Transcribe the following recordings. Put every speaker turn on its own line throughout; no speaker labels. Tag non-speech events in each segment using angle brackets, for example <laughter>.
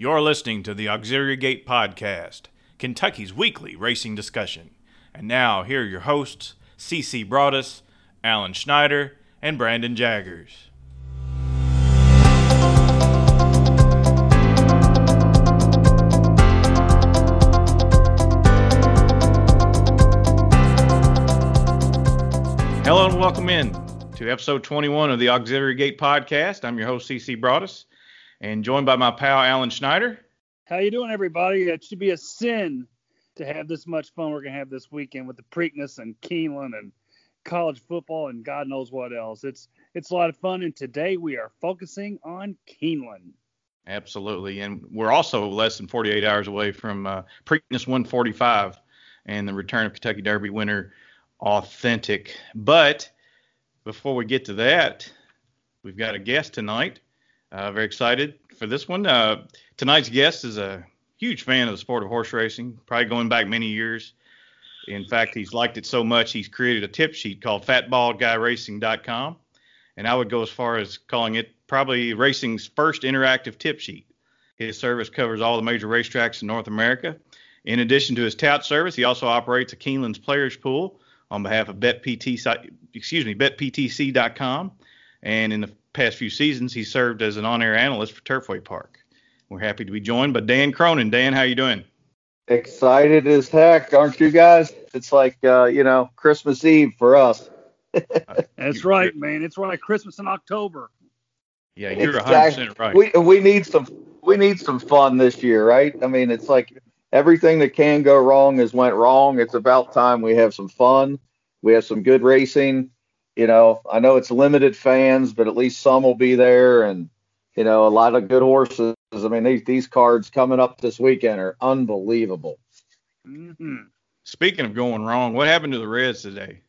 You're listening to the Auxiliary Gate Podcast, Kentucky's weekly racing discussion. And now, here are your hosts, CC Broadus, Alan Schneider, and Brandon Jaggers. Hello and welcome in to episode 21 of the Auxiliary Gate Podcast. I'm your host, CC Broadus, and joined by my pal, Alan Schneider.
How you doing, everybody? It should be a sin to have this much fun we're gonna have this weekend with the Preakness and Keeneland and college football and God knows what else. It's it's a lot of fun, and today we are focusing on Keeneland.
Absolutely, and we're also less than 48 hours away from uh, Preakness 145 and the return of Kentucky Derby winner Authentic. But before we get to that, we've got a guest tonight. Uh, very excited for this one. Uh, tonight's guest is a huge fan of the sport of horse racing, probably going back many years. In fact, he's liked it so much he's created a tip sheet called fatbaldguyracing.com. and I would go as far as calling it probably racing's first interactive tip sheet. His service covers all the major racetracks in North America. In addition to his tout service, he also operates a Keeneland's Players Pool on behalf of excuse me, BetPTC.com. And in the past few seasons, he served as an on-air analyst for Turfway Park. We're happy to be joined by Dan Cronin. Dan, how you doing?
Excited as heck, aren't you guys? It's like uh, you know Christmas Eve for us. <laughs>
That's right, man. It's right. Christmas in October.
Yeah, you're exactly. 100% right.
We we need some we need some fun this year, right? I mean, it's like everything that can go wrong has went wrong. It's about time we have some fun. We have some good racing. You know, I know it's limited fans, but at least some will be there, and you know, a lot of good horses. I mean, these these cards coming up this weekend are unbelievable.
Mm-hmm. Speaking of going wrong, what happened to the Reds today?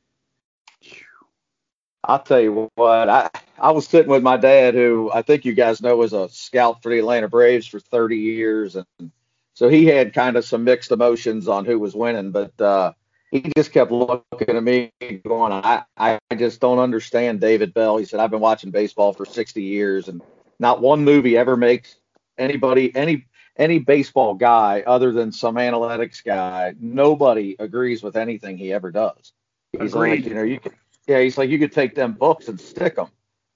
I'll tell you what, I, I was sitting with my dad, who I think you guys know was a scout for the Atlanta Braves for 30 years, and so he had kind of some mixed emotions on who was winning, but uh, he just kept looking at me going, I, I just don't understand David Bell. He said, I've been watching baseball for 60 years and not one movie ever makes anybody, any, any baseball guy other than some analytics guy, nobody agrees with anything he ever does. He's Agreed. like, you know, you could, yeah, he's like, you could take them books and stick them.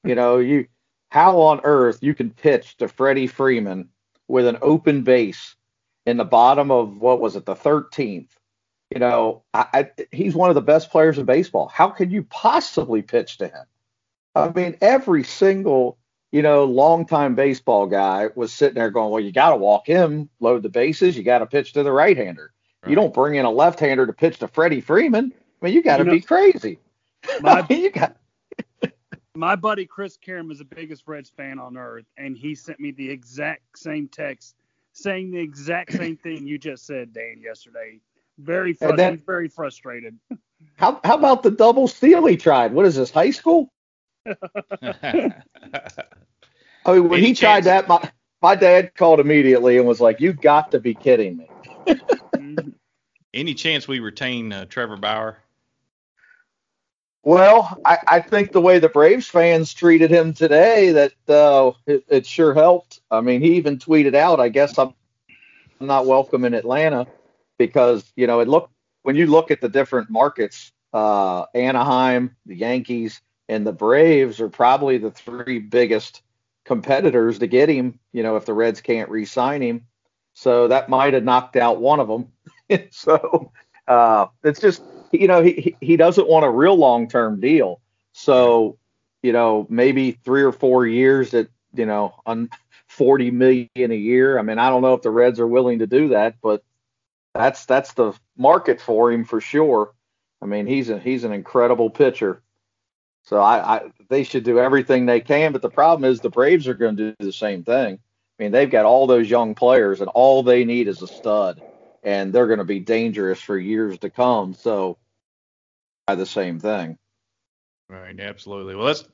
You know, you, how on earth you can pitch to Freddie Freeman with an open base in the bottom of what was it, the 13th. You know, I, I, he's one of the best players in baseball. How could you possibly pitch to him? I mean, every single, you know, longtime baseball guy was sitting there going, well, you got to walk him, load the bases, you got to pitch to the right hander. Right. You don't bring in a left hander to pitch to Freddie Freeman. I mean, you got to be crazy. <laughs> My, you got. <laughs>
my buddy Chris Karam is the biggest Reds fan on earth, and he sent me the exact same text saying the exact same thing you just said, Dan, yesterday. Very frustrated. Then, very frustrated.
How how about the double steal he tried? What is this, high school? <laughs> I mean, when Any he tried that, my my dad called immediately and was like, "You got to be kidding me."
Any chance we retain uh, Trevor Bauer?
Well, I, I, think the way the Braves fans treated him today, that uh, it, it, sure helped. I mean, he even tweeted out, "I guess I'm not welcome in Atlanta," because you know it looked when you look at the different markets, uh, Anaheim, the Yankees, and the Braves are probably the three biggest competitors to get him. You know, if the Reds can't re-sign him, so that might have knocked out one of them. <laughs> so uh, it's just you know, he he doesn't want a real long term deal. So, you know, maybe three or four years at you know on 40 million a year. I mean, I don't know if the Reds are willing to do that, but that's that's the market for him for sure. I mean, he's a he's an incredible pitcher. So I, I they should do everything they can, but the problem is the Braves are going to do the same thing. I mean, they've got all those young players, and all they need is a stud, and they're going to be dangerous for years to come. So the same thing.
Right, absolutely. Well, let's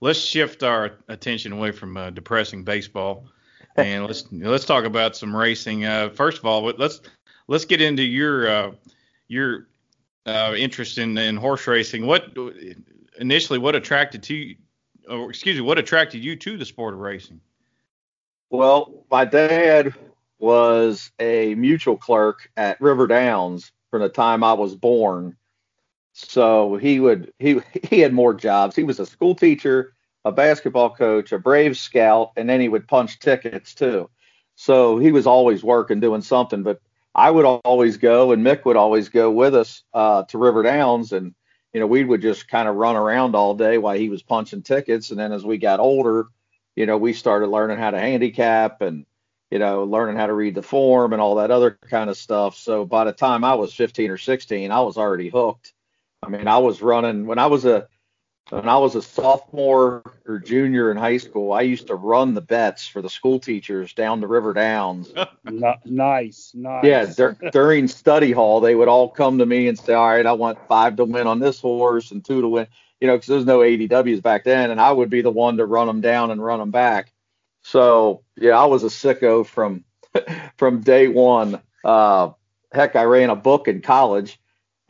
let's shift our attention away from uh, depressing baseball, and let's let's talk about some racing. Uh, first of all, let's let's get into your uh, your uh, interest in, in horse racing. What initially what attracted to you, or excuse me, what attracted you to the sport of racing?
Well, my dad was a mutuel clerk at River Downs from the time I was born. So he would he he had more jobs. He was a school teacher, a basketball coach, a Brave scout, and then he would punch tickets too. So he was always working, doing something. But I would always go, and Mick would always go with us uh, to River Downs, and you know we would just kind of run around all day while he was punching tickets. And then as we got older, you know, we started learning how to handicap and you know, learning how to read the form and all that other kind of stuff. So by the time I was 15 or 16, I was already hooked. I mean, I was running when I was a when I was a sophomore or junior in high school. I used to run the bets for the school teachers down the River Downs. <laughs>
nice, nice.
Yeah, dur- during study hall, they would all come to me and say, "All right, I want five to win on this horse and two to win." You know, because there's no ADWs back then, and I would be the one to run them down and run them back. So yeah, I was a sicko from <laughs> from day one. Uh, heck, I ran a book in college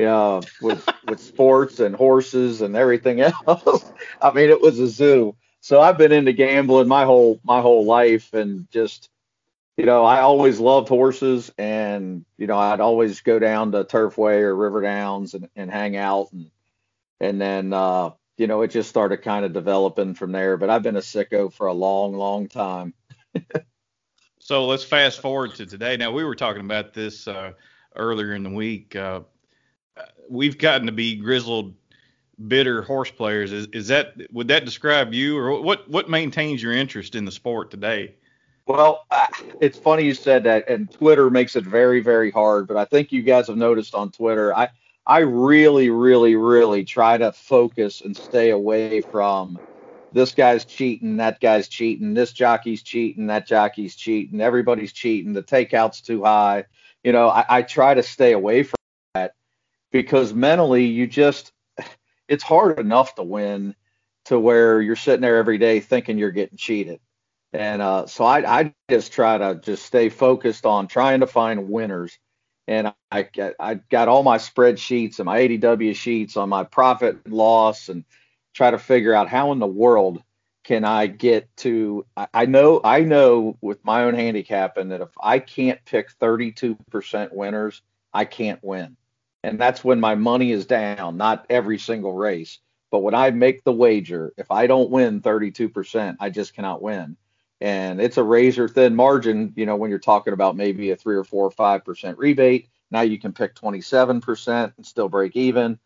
uh, with with sports and horses and everything else. <laughs> I mean, it was a zoo. So I've been into gambling my whole my whole life, and just you know, I always loved horses, and you know, I'd always go down to Turfway or River Downs and, and hang out, and and then uh, you know, it just started kind of developing from there. But I've been a sicko for a long, long time. <laughs>
so let's fast forward to today. Now we were talking about this uh, earlier in the week. Uh, we've gotten to be grizzled, bitter horse players. Is, is that would that describe you, or what? What maintains your interest in the sport today?
Well, it's funny you said that, and Twitter makes it very, very hard. But I think you guys have noticed on Twitter, I I really, really, really try to focus and stay away from this guy's cheating, that guy's cheating, this jockey's cheating, that jockey's cheating, everybody's cheating, the takeout's too high. You know, I, I try to stay away from because mentally you just it's hard enough to win to where you're sitting there every day thinking you're getting cheated. And uh, so I, I just try to just stay focused on trying to find winners and I I got all my spreadsheets and my ADW sheets on my profit and loss and try to figure out how in the world can I get to I know I know with my own handicapping that if I can't pick 32% winners, I can't win. And that's when my money is down, not every single race. But when I make the wager, if I don't win 32%, I just cannot win and it's a razor thin margin. You know, when you're talking about maybe a three or four or five percent rebate, now you can pick 27 percent and still break even.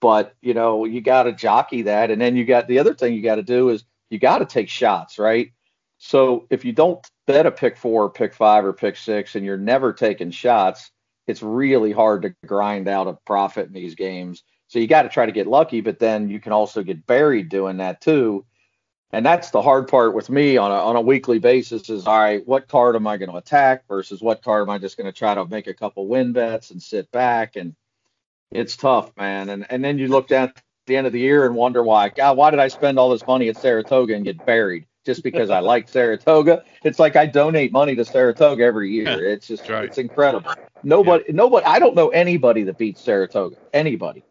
But you know, you got to jockey that, and then you got the other thing you got to do is you got to take shots, right? So if you don't bet a pick four, or pick five, or pick six, and you're never taking shots, it's really hard to grind out a profit in these games. So you got to try to get lucky, but then you can also get buried doing that too. And that's the hard part with me on a on a weekly basis is all right what card am i going to attack versus what card am i just going to try to make a couple win bets and sit back? And it's tough man. And and then you look at the end of the year and wonder why god why did i spend all this money at saratoga and get buried just because i like saratoga it's like i donate money to saratoga every year it's just right. it's incredible nobody yeah. nobody i don't know anybody that beats saratoga anybody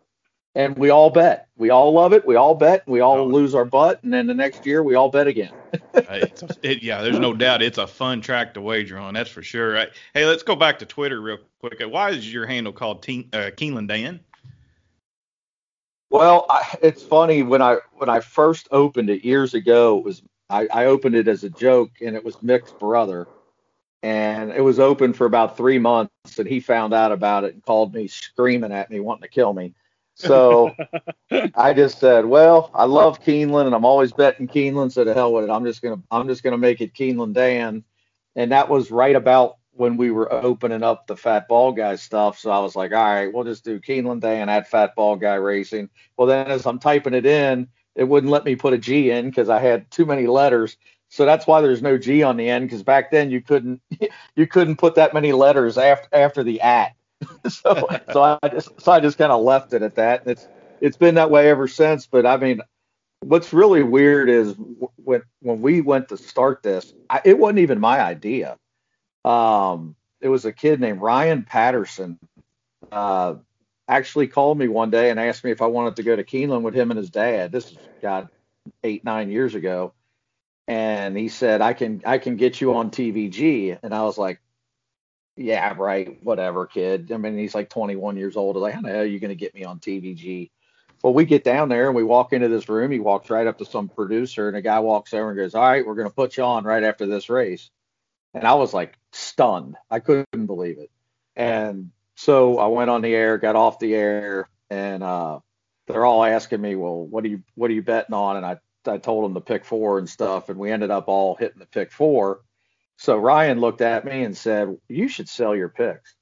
and we all bet. We all love it. We all bet. We all oh. lose our butt, and then the next year we all bet again. <laughs>
it, yeah, there's no doubt it's a fun track to wager on. That's for sure. Right. Hey, let's go back to Twitter real quick. Why is your handle called Teen, uh, Keeneland Dan?
Well, I, it's funny when I when I first opened it years ago. It was I, I opened it as a joke, and it was Mick's brother, and it was open for about three months, and he found out about it and called me screaming at me, wanting to kill me so <laughs> I just said, well, I love Keeneland and I'm always betting Keeneland. So to hell with it. I'm just gonna I'm just gonna make it Keeneland Dan. And that was right about when we were opening up the Fat Bald Guy stuff. So I was like, all right, we'll just do Keeneland Dan at Fat Bald Guy Racing. Well, then as I'm typing it in, it wouldn't let me put a G in because I had too many letters. So that's why there's no G on the end because back then you couldn't <laughs> you couldn't put that many letters after after the at. <laughs> so so I just so I just kind of left it at that. It's it's been that way ever since. But I mean, what's really weird is when when we went to start this, I, it wasn't even my idea. Um, it was a kid named Ryan Patterson. Uh, actually called me one day and asked me if I wanted to go to Keeneland with him and his dad. This is got eight nine years ago, and he said I can I can get you on TVG, and I was like, yeah, right, whatever, kid. I mean, he's like 21 years old. Like, how the hell are you going to get me on TVG? Well, we get down there and we walk into this room. He walks right up to some producer, and a guy walks over and goes, All right, we're going to put you on right after this race. And I was like stunned. I couldn't believe it. And so I went on the air, got off the air, and uh, they're all asking me, Well, what are you what are you betting on? And I, I told them the pick four and stuff, and we ended up all hitting the pick four. So Ryan looked at me and said, You should sell your picks.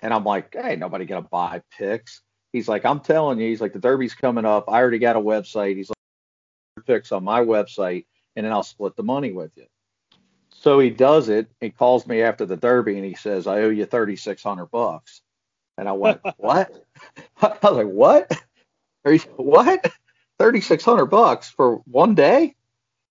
And I'm like, Hey, nobody gonna buy picks. He's like, I'm telling you, he's like, the Derby's coming up. I already got a website. He's like, picks on my website, and then I'll split the money with you. So he does it. He calls me after the Derby and he says, I owe you 3,600 bucks. And I went, <laughs> what? I was like, what? Are you, what? 3,600 bucks for one day?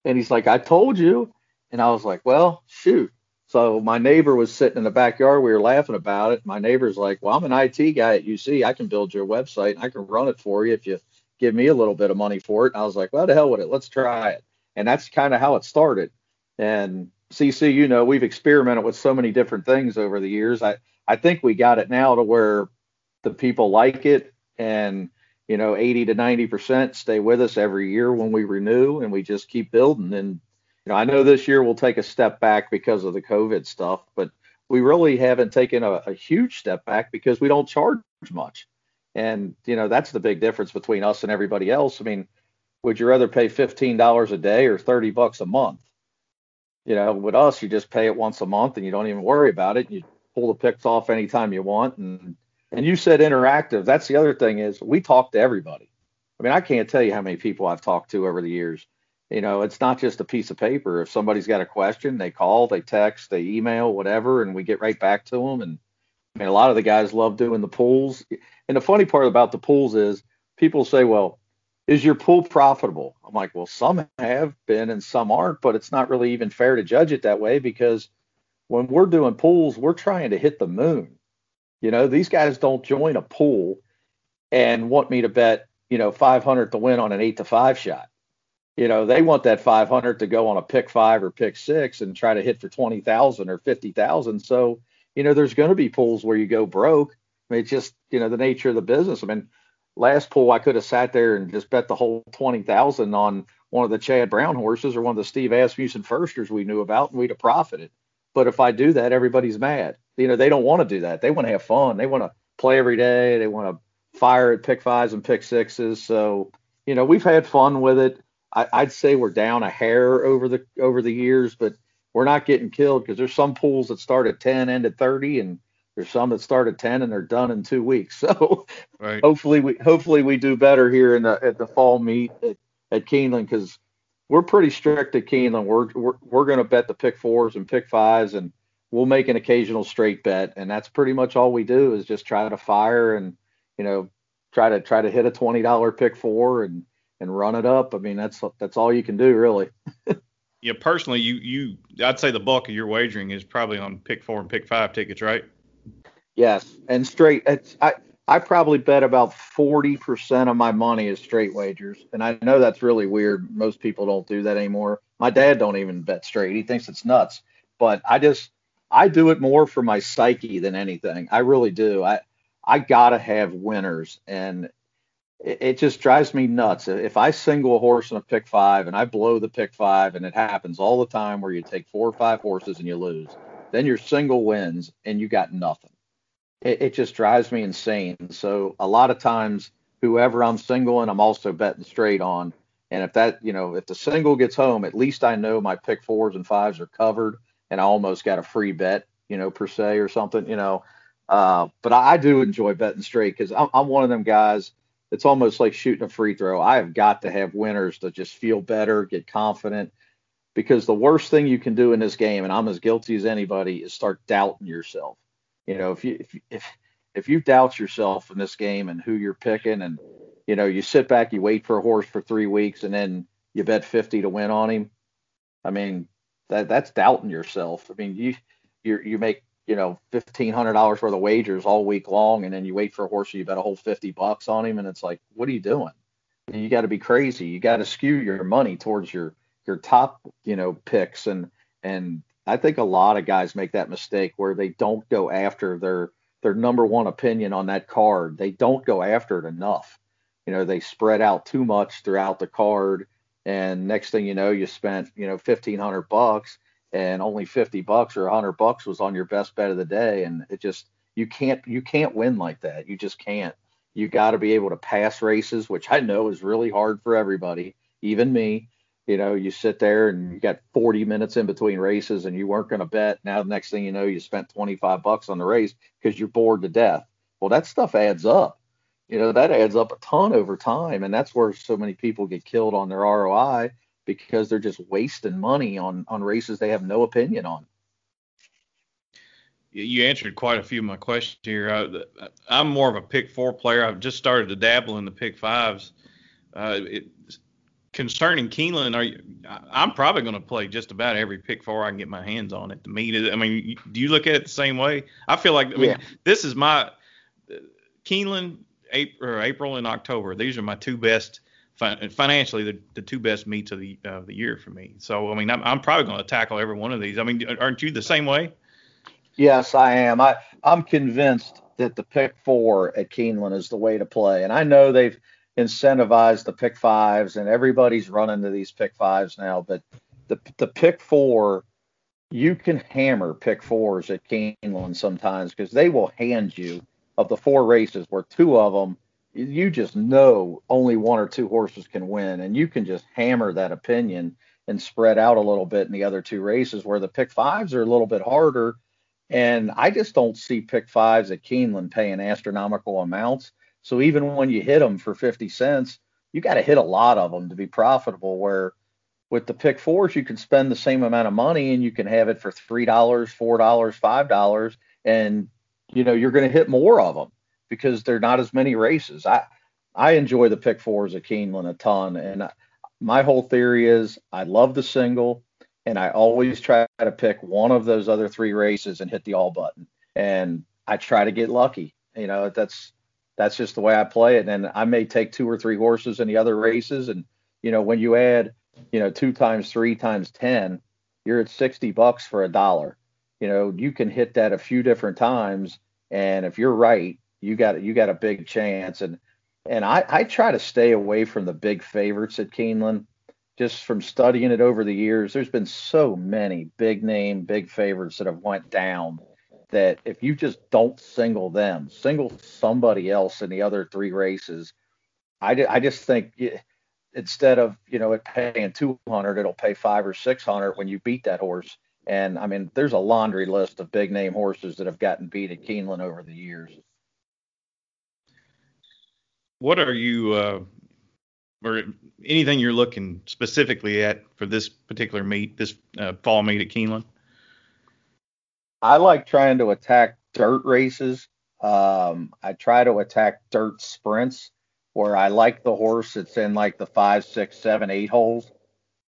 And he's like, I told you. And I was like, well, shoot. So my neighbor was sitting in the backyard. We were laughing about it. My neighbor's like, "Well, I'm an IT guy at UC. I can build your website. I can run it for you if you give me a little bit of money for it." And I was like, "Well, the hell with it. Let's try it." And that's kind of how it started. And CC, you know, we've experimented with so many different things over the years. I I think we got it now to where the people like it, and you know, 80 to 90 percent stay with us every year when we renew, and we just keep building. And you know, I know this year we'll take a step back because of the COVID stuff, but we really haven't taken a, a huge step back because we don't charge much. And, you know, that's the big difference between us and everybody else. I mean, would you rather pay $15 a day or 30 bucks a month? You know, with us, you just pay it once a month and you don't even worry about it. You pull the picks off anytime you want. And, and you said interactive. That's the other thing is we talk to everybody. I mean, I can't tell you how many people I've talked to over the years you know, it's not just a piece of paper. If somebody's got a question, they call, they text, they email, whatever, and we get right back to them. And I mean, a lot of the guys love doing the pools. And the funny part about the pools is people say, well, is your pool profitable? I'm like, well, some have been and some aren't, but it's not really even fair to judge it that way because when we're doing pools, we're trying to hit the moon. You know, these guys don't join a pool and want me to bet, you know, 500 to win on an eight to five shot you know, they want that 500 to go on a pick five or pick six and try to hit for 20,000 or 50,000. So, you know, there's going to be pools where you go broke. I mean, it's just, you know, the nature of the business. I mean, last pool, I could have sat there and just bet the whole 20,000 on one of the Chad Brown horses or one of the Steve Asmussen firsters we knew about, and we'd have profited. But if I do that, everybody's mad. You know, they don't want to do that. They want to have fun. They want to play every day. They want to fire at pick fives and pick sixes. So, you know, we've had fun with it. I, would say we're down a hair over the over the years, but we're not getting killed because there's some pools that start at 10, end at 30, and there's some that start at 10 and they're done in two weeks. <laughs> So right. hopefully we hopefully we do better here in the at the fall meet at, at Keeneland because we're pretty strict at Keeneland. We're we're, we're going to bet the pick fours and pick fives, and we'll make an occasional straight bet, and that's pretty much all we do is just try to fire and you know try to try to hit a twenty dollar pick four and and run it up. I mean, that's that's all you can do, really. <laughs>
yeah, personally, you you I'd say the bulk of your wagering is probably on pick four and pick five tickets, right?
Yes, and straight. It's, I I probably bet about forty percent of my money is straight wagers, and I know that's really weird. Most people don't do that anymore. My dad don't even bet straight. He thinks it's nuts. But I just I do it more for my psyche than anything. I really do. I I gotta have winners, and it, it just drives me nuts. If I single a horse in a pick five and I blow the pick five, and it happens all the time where you take four or five horses and you lose, then your single wins and you got nothing. It, it just drives me insane. So a lot of times, whoever I'm singling, I'm also betting straight on. And if that, you know, if the single gets home, at least I know my pick fours and fives are covered, and I almost got a free bet, you know, per se or something, you know. Uh, but I, I do enjoy betting straight because I'm, I'm one of them guys it's almost like shooting a free throw. I have got to have winners to just feel better, get confident. Because the worst thing you can do in this game, and I'm as guilty as anybody, is start doubting yourself. You know, if you if if if you doubt yourself in this game and who you're picking, and you know, you sit back, you wait for a horse for three weeks, and then you bet 50 to win on him. I mean, that that's doubting yourself. I mean, you you you make you know, fifteen hundred dollars worth of wagers all week long, and then you wait for a horse, you bet a whole fifty bucks on him, and it's like, what are you doing? You got to be crazy. You got to skew your money towards your your top, you know, picks and and I think a lot of guys make that mistake where they don't go after their their number one opinion on that card. They don't go after it enough. You know, they spread out too much throughout the card, and next thing you know, you spent you know fifteen hundred bucks, and only fifty bucks or hundred bucks was on your best bet of the day, and it just you can't you can't win like that. You just can't. You got to be able to pass races, which I know is really hard for everybody, even me. You know, you sit there and you got 40 minutes in between races and you weren't going to bet. Now, the next thing you know, you spent 25 bucks on the race because you're bored to death. Well, that stuff adds up. You know, that adds up a ton over time. And that's where so many people get killed on their ROI because they're just wasting money on, on races they have no opinion on
you answered quite a few of my questions here. I, am more of a pick four player. I've just started to dabble in the pick fives. Uh, it, concerning Keeneland, are you, I'm probably going to play just about every pick four I can get my hands on at the meet. I mean, do you look at it the same way? I feel like I mean, yeah. this is my Keeneland, April, April and October. These are my two best financially the, the two best meets of the uh, the year for me. So I mean, I'm, I'm probably going to tackle every one of these. I mean, aren't you the same way?
Yes, I am. I I'm convinced that the pick four at Keeneland is the way to play, and I know they've incentivized the pick fives, and everybody's running to these pick fives now. But the the pick four, you can hammer pick fours at Keeneland sometimes because they will hand you of the four races where two of them you just know only one or two horses can win, and you can just hammer that opinion and spread out a little bit in the other two races where the pick fives are a little bit harder and I just don't see pick fives at Keeneland paying astronomical amounts. So even when you hit them for 50 cents, you got to hit a lot of them to be profitable. Where with the pick fours, you can spend the same amount of money and you can have it for $3, $4, $5. And, you know, you're going to hit more of them because they're not as many races. I, I enjoy the pick fours at Keeneland a ton. And I, my whole theory is I love the single and I always try to pick one of those other three races and hit the all button. And I try to get lucky. You know, that's that's just the way I play it. And I may take two or three horses in the other races. And, you know, when you add, you know, two times three times 10, you're at 60 bucks for a dollar. You know, you can hit that a few different times. And if you're right, you got you got a big chance. And and I, I try to stay away from the big favorites at Keeneland just from studying it over the years, there's been so many big name, big favorites that have went down that if you just don't single them, single somebody else in the other three races, I, I just think instead of you know it paying 200, it'll pay five or 600 when you beat that horse. And I mean, there's a laundry list of big name horses that have gotten beat at Keeneland over the years.
What are you uh, or anything you're looking specifically at for this particular meet, this uh, fall meet at Keeneland?
I like trying to attack dirt races. Um, I try to attack dirt sprints where I like the horse that's in like the five, six, seven, eight holes,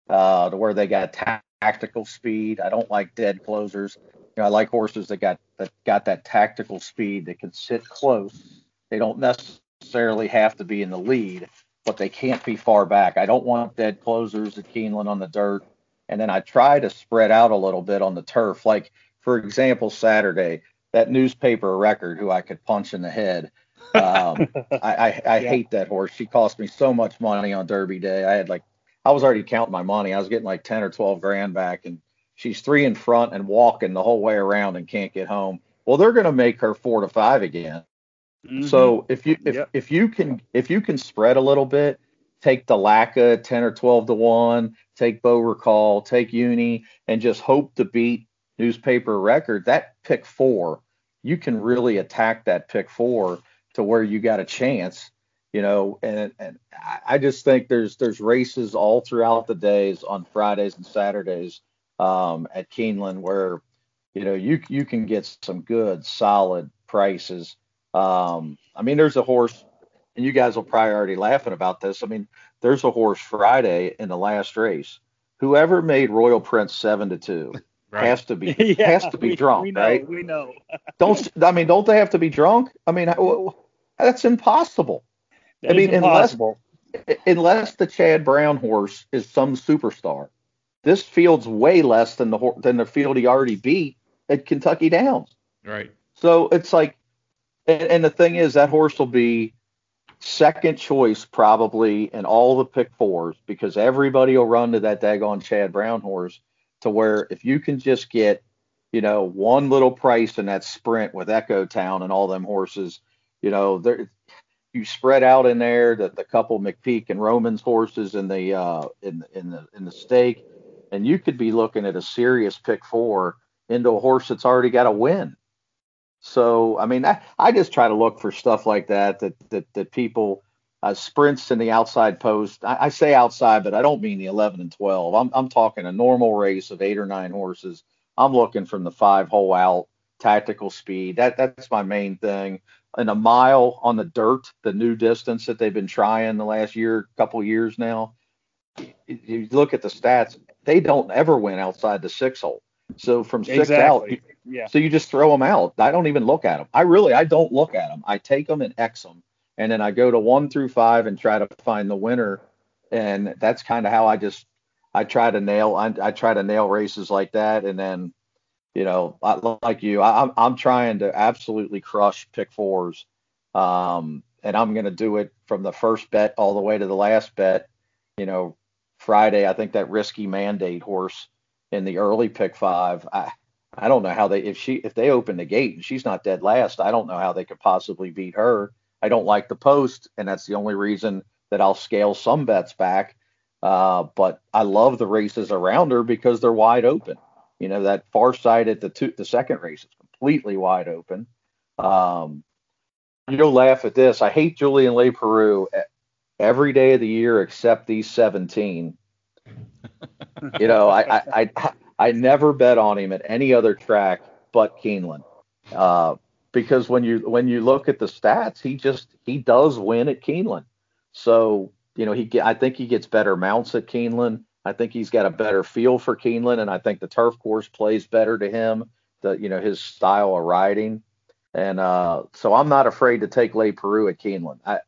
uh, to where they got tactical speed. I don't like dead closers. You know, I like horses that got that got that tactical speed that can sit close. They don't necessarily have to be in the lead, but they can't be far back. I don't want dead closers at Keeneland on the dirt. And then I try to spread out a little bit on the turf. Like, for example, Saturday, that newspaper record who I could punch in the head. Um, <laughs> I, I, I yeah. hate that horse. She cost me so much money on Derby Day. I had like, I was already counting my money. I was getting like 10 or 12 grand back. And she's three in front and walking the whole way around and can't get home. Well, they're going to make her four to five again. Mm-hmm. So if you if, yep. if you can if you can spread a little bit, take the LACA 10 or 12 to 1, take Beau Recall, take Uni, and just hope to beat newspaper record, that pick four, you can really attack that pick four to where you got a chance, you know, and and I just think there's there's races all throughout the days on Fridays and Saturdays um, at Keeneland where you know you you can get some good solid prices um, I mean, there's a horse, and you guys will probably already laughing about this. I mean, there's a horse Friday in the last race. Whoever made Royal Prince seven to two right. has to be <laughs> yeah, has to be we, drunk,
we know,
right?
We know. <laughs>
don't I mean? Don't they have to be drunk? I mean, that's impossible.
That I mean,
impossible. unless unless the Chad Brown horse is some superstar, this field's way less than the than the field he already beat at Kentucky Downs.
Right.
So it's like, and, and the thing is that horse will be second choice probably in all the pick fours because everybody will run to that daggone Chad Brown horse to where if you can just get, you know, one little price in that sprint with Echo Town and all them horses, you know, there you spread out in there the, the couple McPeek and Romans horses in the uh in in the in the stake, and you could be looking at a serious pick four into a horse that's already got a win. So I mean, I, I just try to look for stuff like that that that that people uh, sprints in the outside post. I, I, say outside, but I don't mean the 11 and 12. I'm I'm talking a normal race of eight or nine horses. I'm looking from the five hole out, tactical speed. That that's my main thing. And a mile on the dirt, the new distance that they've been trying the last year, couple years now. You look at the stats; they don't ever win outside the six hole. So from six exactly. out, yeah. So you just throw them out. I don't even look at them. I really, I don't look at them. I take them and X them, and then I go to one through five and try to find the winner. And that's kind of how I just, I try to nail, I, I try to nail races like that. And then, you know, I, like you, I, I'm, I'm trying to absolutely crush pick fours. Um, and I'm to do it from the first bet all the way to the last bet. You know, Friday, I think that risky mandate horse in the early pick five. I, I don't know how they if she if they open the gate and she's not dead last, I don't know how they could possibly beat her. I don't like the post, and that's the only reason that I'll scale some bets back. Uh, but I love the races around her because they're wide open. You know that far side at the two, the second race is completely wide open. Um, you'll laugh at this. I hate Julien Leparoux every day of the year except these 17. <laughs> you know, I, I, I I never bet on him at any other track but Keeneland. Uh, because when you when you look at the stats, he just he does win at Keeneland. So you know he I think he gets better mounts at Keeneland. I think he's got a better feel for Keeneland, and I think the turf course plays better to him. The you know his style of riding, and uh, so I'm not afraid to take Leparoux at Keeneland. I,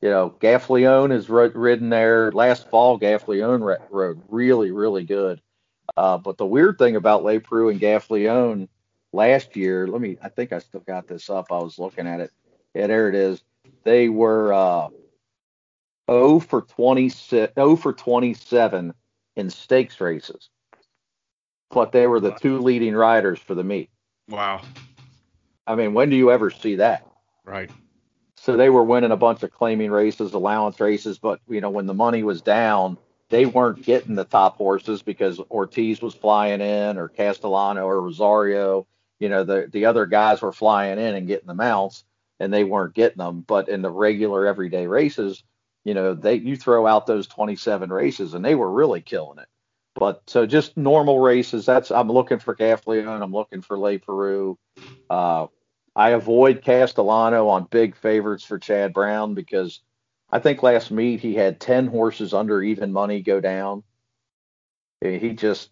you know, Gaffalione has ridden there last fall. Gaffalione rode really really good. Uh, but the weird thing about Leparoux and Gaffalione last year, let me, I think I still got this up. I was looking at it. Yeah, there it is. They were uh, 0 for 26, 0 for 27 in stakes races, but they were the two leading riders for the meet.
Wow.
I mean, when do you ever see that?
Right.
So they were winning a bunch of claiming races, allowance races, but you know when the money was down, they weren't getting the top horses because Ortiz was flying in or Castellano or Rosario. You know, the the other guys were flying in and getting the mounts and they weren't getting them. But in the regular everyday races, you know, they you throw out those 27 races and they were really killing it. But so just normal races, that's I'm looking for Gaffalione, I'm looking for Leparoux. Uh, I avoid Castellano on big favorites for Chad Brown because I think last meet he had 10 horses under even money go down. He just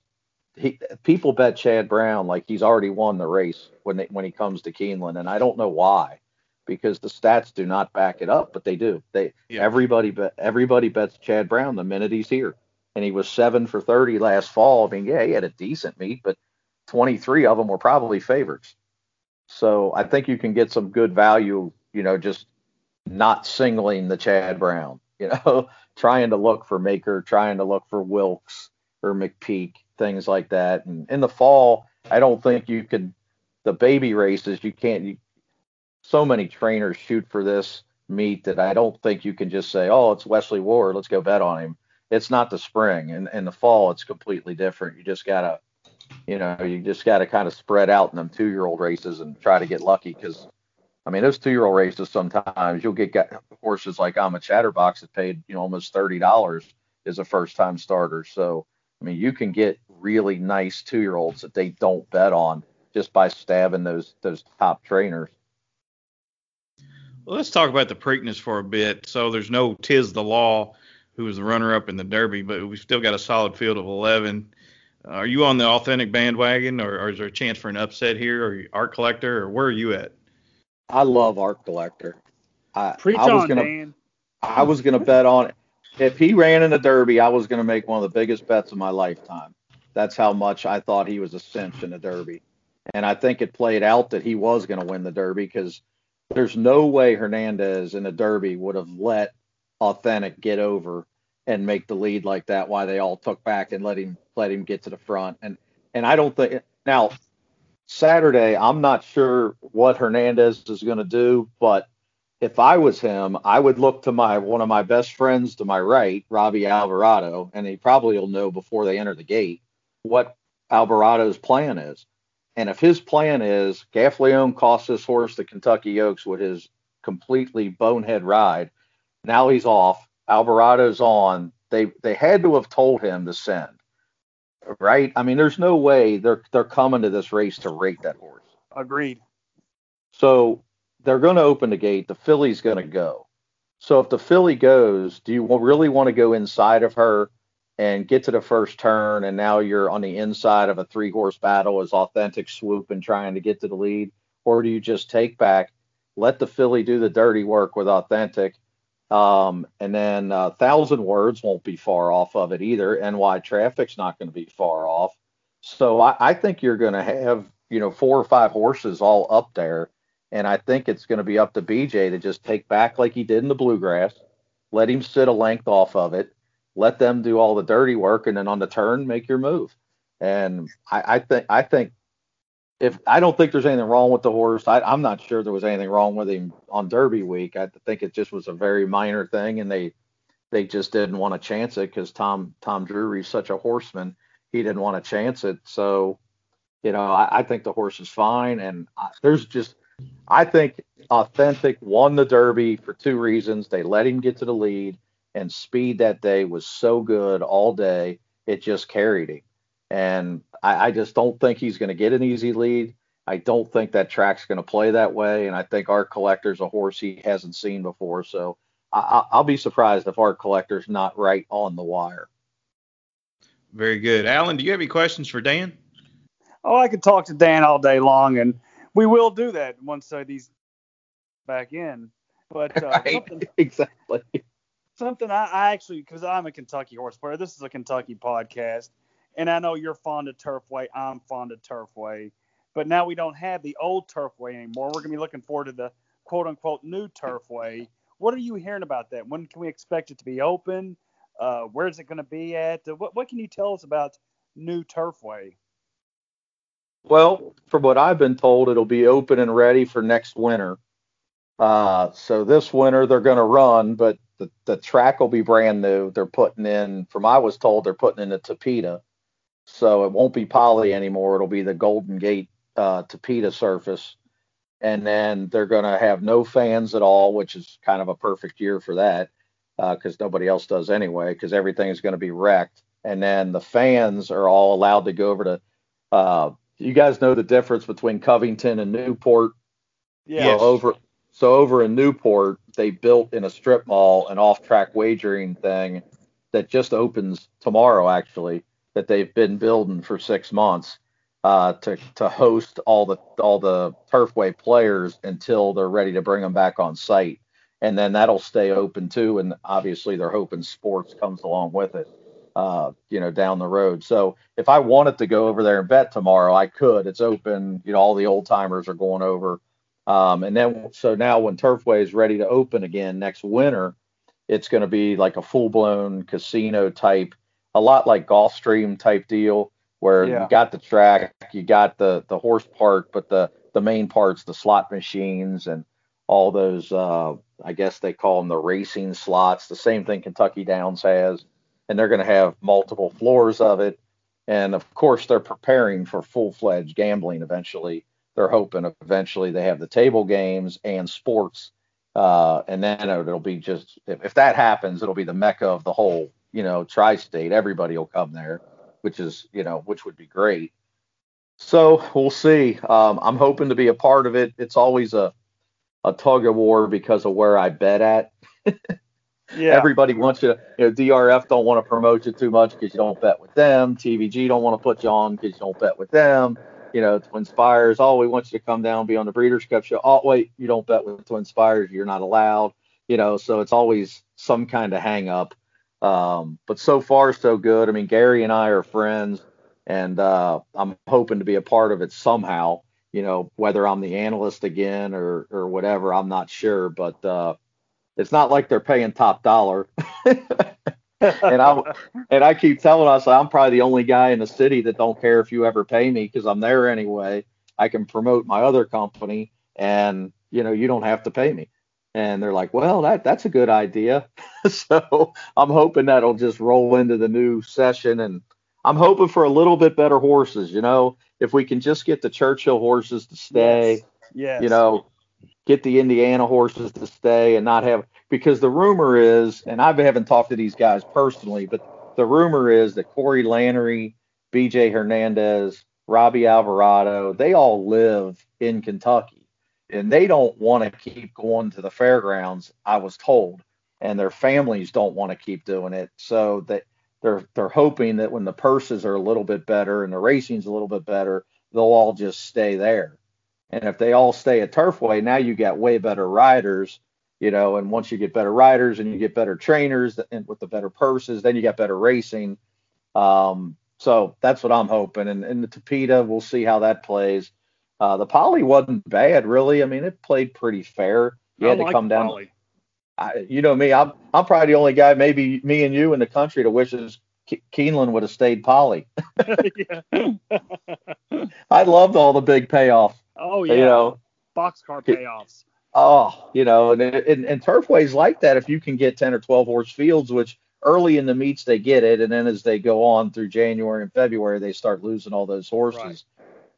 he people bet Chad Brown like he's already won the race when they, when he comes to Keeneland, and I don't know why, because the stats do not back it up, but they do. They yeah. everybody bet everybody bets Chad Brown the minute he's here, and he was seven for 30 last fall. I mean, yeah, he had a decent meet, but 23 of them were probably favorites. So I think you can get some good value, you know, just not singling the Chad Brown, <laughs> you know, trying to look for Maker, trying to look for Wilkes or McPeek, things like that. And in the fall, I don't think you could, the baby races, you can't, you, so many trainers shoot for this meet that I don't think you can just say, oh, it's Wesley Ward, let's go bet on him. It's not the spring. And in the fall, it's completely different. You just got to, you know, you just got to kind of spread out in them two year old races and try to get lucky because I mean, those two-year-old races sometimes you'll get horses like I'm a Chatterbox that paid you know almost thirty dollars as a first-time starter. So I mean, you can get really nice two-year-olds that they don't bet on just by stabbing those those top trainers.
Well, let's talk about the Preakness for a bit. So there's no Tiz the Law, who was the runner-up in the Derby, but we've still got a solid field of 11. Are you on the authentic bandwagon, or, or is there a chance for an upset here, or art collector, or where are you at?
I love Art Collector.
I, Preach I was on, gonna, Dan.
I was gonna bet on it. If he ran in the Derby, I was gonna make one of the biggest bets of my lifetime. That's how much I thought he was a cinch in the Derby. And I think it played out that he was going to win the Derby because there's no way Hernandez in the Derby would have let Authentic get over and make the lead like that. Why they all took back and let him let him get to the front. And and I don't think now Saturday I'm not sure what Hernandez is going to do, but if I was him, I would look to my one of my best friends to my right, Robby Albarado, and he probably will know before they enter the gate what Albarado's plan is. And if his plan is Gaffalione cost this horse the Kentucky Oaks with his completely bonehead ride, now he's off. Albarado's on. They they had to have told him to send, right? I mean, there's no way they're they're coming to this race to rate that horse.
Agreed.
So they're going to open the gate. The filly's going to go. So if the filly goes, do you really want to go inside of her and get to the first turn, and now you're on the inside of a three horse battle as authentic swoop and trying to get to the lead, or do you just take back, let the filly do the dirty work with authentic, um, and then uh, thousand words won't be far off of it either. NY traffic's not going to be far off. So I, I think you're going to have you know four or five horses all up there and I think it's going to be up to BJ to just take back like he did in the bluegrass, let him sit a length off of it, let them do all the dirty work, and then on the turn make your move. And I, I think I think if I don't think there's anything wrong with the horse, I, I'm not sure there was anything wrong with him on Derby week. I think it just was a very minor thing, and they they just didn't want to chance it because Tom Tom Drury's such a horseman. He didn't want to chance it. So, you know, I, I think the horse is fine, and I, there's just I think Authentic won the Derby for two reasons. They let him get to the lead, and speed that day was so good all day, it just carried him. And I, I just don't think he's going to get an easy lead. I don't think that track's going to play that way. And I think Art Collector's a horse he hasn't seen before. So I, I'll be surprised if Art Collector's not right on the wire.
Very good. Alan, do you have any questions for Dan?
Oh, I could talk to Dan all day long, and we will do that once uh, these back in. But uh,
right. something, <laughs> exactly
something I, I actually because I'm a Kentucky horse player. This is a Kentucky podcast, and I know you're fond of Turfway. I'm fond of Turfway, but now we don't have the old Turfway anymore. We're gonna be looking forward to the quote unquote new Turfway. What are you hearing about that? When can we expect it to be open? Uh, where is it going to be at? What, what can you tell us about new Turfway?
Well, from what I've been told, it'll be open and ready for next winter. Uh, so this winter they're going to run, but the, the track will be brand new. They're putting in, from I was told, they're putting in a Tapeta. So it won't be poly anymore. It'll be the Golden Gate uh, surface. And then they're going to have no fans at all, which is kind of a perfect year for that because uh, nobody else does anyway, because everything is going to be wrecked. And then the fans are all allowed to go over to uh, you guys know the difference between Covington and Newport.
Yeah.
So over so over in Newport, they built in a strip mall an off-track wagering thing that just opens tomorrow, actually. That they've been building for six months uh, to to host all the all the Turfway players until they're ready to bring them back on site, and then that'll stay open too. And obviously, they're hoping sports comes along with it uh, you know, down the road. So if I wanted to go over there and bet tomorrow, I could. It's open. You know, all the old timers are going over. Um, and then so now when Turfway is ready to open again next winter, it's going to be like a full blown casino type, a lot like Gulfstream type deal where yeah. you got the track, you got the the horse park, but the the main parts, the slot machines and all those, uh, I guess they call them the racing slots. The same thing Kentucky Downs has and they're going to have multiple floors of it. And of course, they're preparing for full fledged gambling eventually. They're hoping eventually they have the table games and sports. Uh, and then it'll be just, if, if that happens, it'll be the mecca of the whole, you know, tri state. Everybody will come there, which is, you know, which would be great. So we'll see. Um, I'm hoping to be a part of it. It's always a, a tug of war because of where I bet at. <laughs> Yeah. Everybody wants you to, you know, DRF don't want to promote you too much because you don't bet with them. TVG don't want to put you on because you don't bet with them. You know, Twin Spires, oh, we want you to come down, be on the Breeders' Cup show. Oh, wait, you don't bet with Twin Spires, you're not allowed. You know, so it's always some kind of hang up. Um, but so far, so good. I mean, Gary and I are friends, and uh, I'm hoping to be a part of it somehow. You know, whether I'm the analyst again or or whatever, I'm not sure, but uh, it's not like they're paying top dollar. <laughs> and I and I keep telling us I'm probably the only guy in the city that don't care if you ever pay me because I'm there anyway. I can promote my other company, and you know you don't have to pay me. And they're like, well, that that's a good idea. <laughs> so I'm hoping that'll just roll into the new session, and I'm hoping for a little bit better horses. You know, if we can just get the Churchill horses to stay, yes.
yes.
you know, get the Indiana horses to stay and not have because the rumor is, and I haven't talked to these guys personally, but the rumor is that Corey Lanerie, BJ Hernandez, Robby Albarado, they all live in Kentucky and they don't want to keep going to the fairgrounds, I was told, and their families don't want to keep doing it. So that they're they're hoping that when the purses are a little bit better and the racing's a little bit better, they'll all just stay there. And if they all stay at Turfway, now you got way better riders you know, and once you get better riders and you get better trainers and with the better purses, then you get better racing. Um, so that's what I'm hoping. And, and the Tapeta, we'll see how that plays. Uh, the poly wasn't bad, really. I mean, it played pretty fair. You had to come down. I, you know me, I'm I'm probably the only guy, maybe me and you in the country, that wishes Ke- Keeneland would have stayed poly. <laughs> <laughs> I loved all the big payoffs.
Oh yeah, you know, boxcar payoffs.
Oh, you know, and, and, and turfways like that, if you can get 10 or 12 horse fields, which early in the meets they get it, and then as they go on through January and February, they start losing all those horses,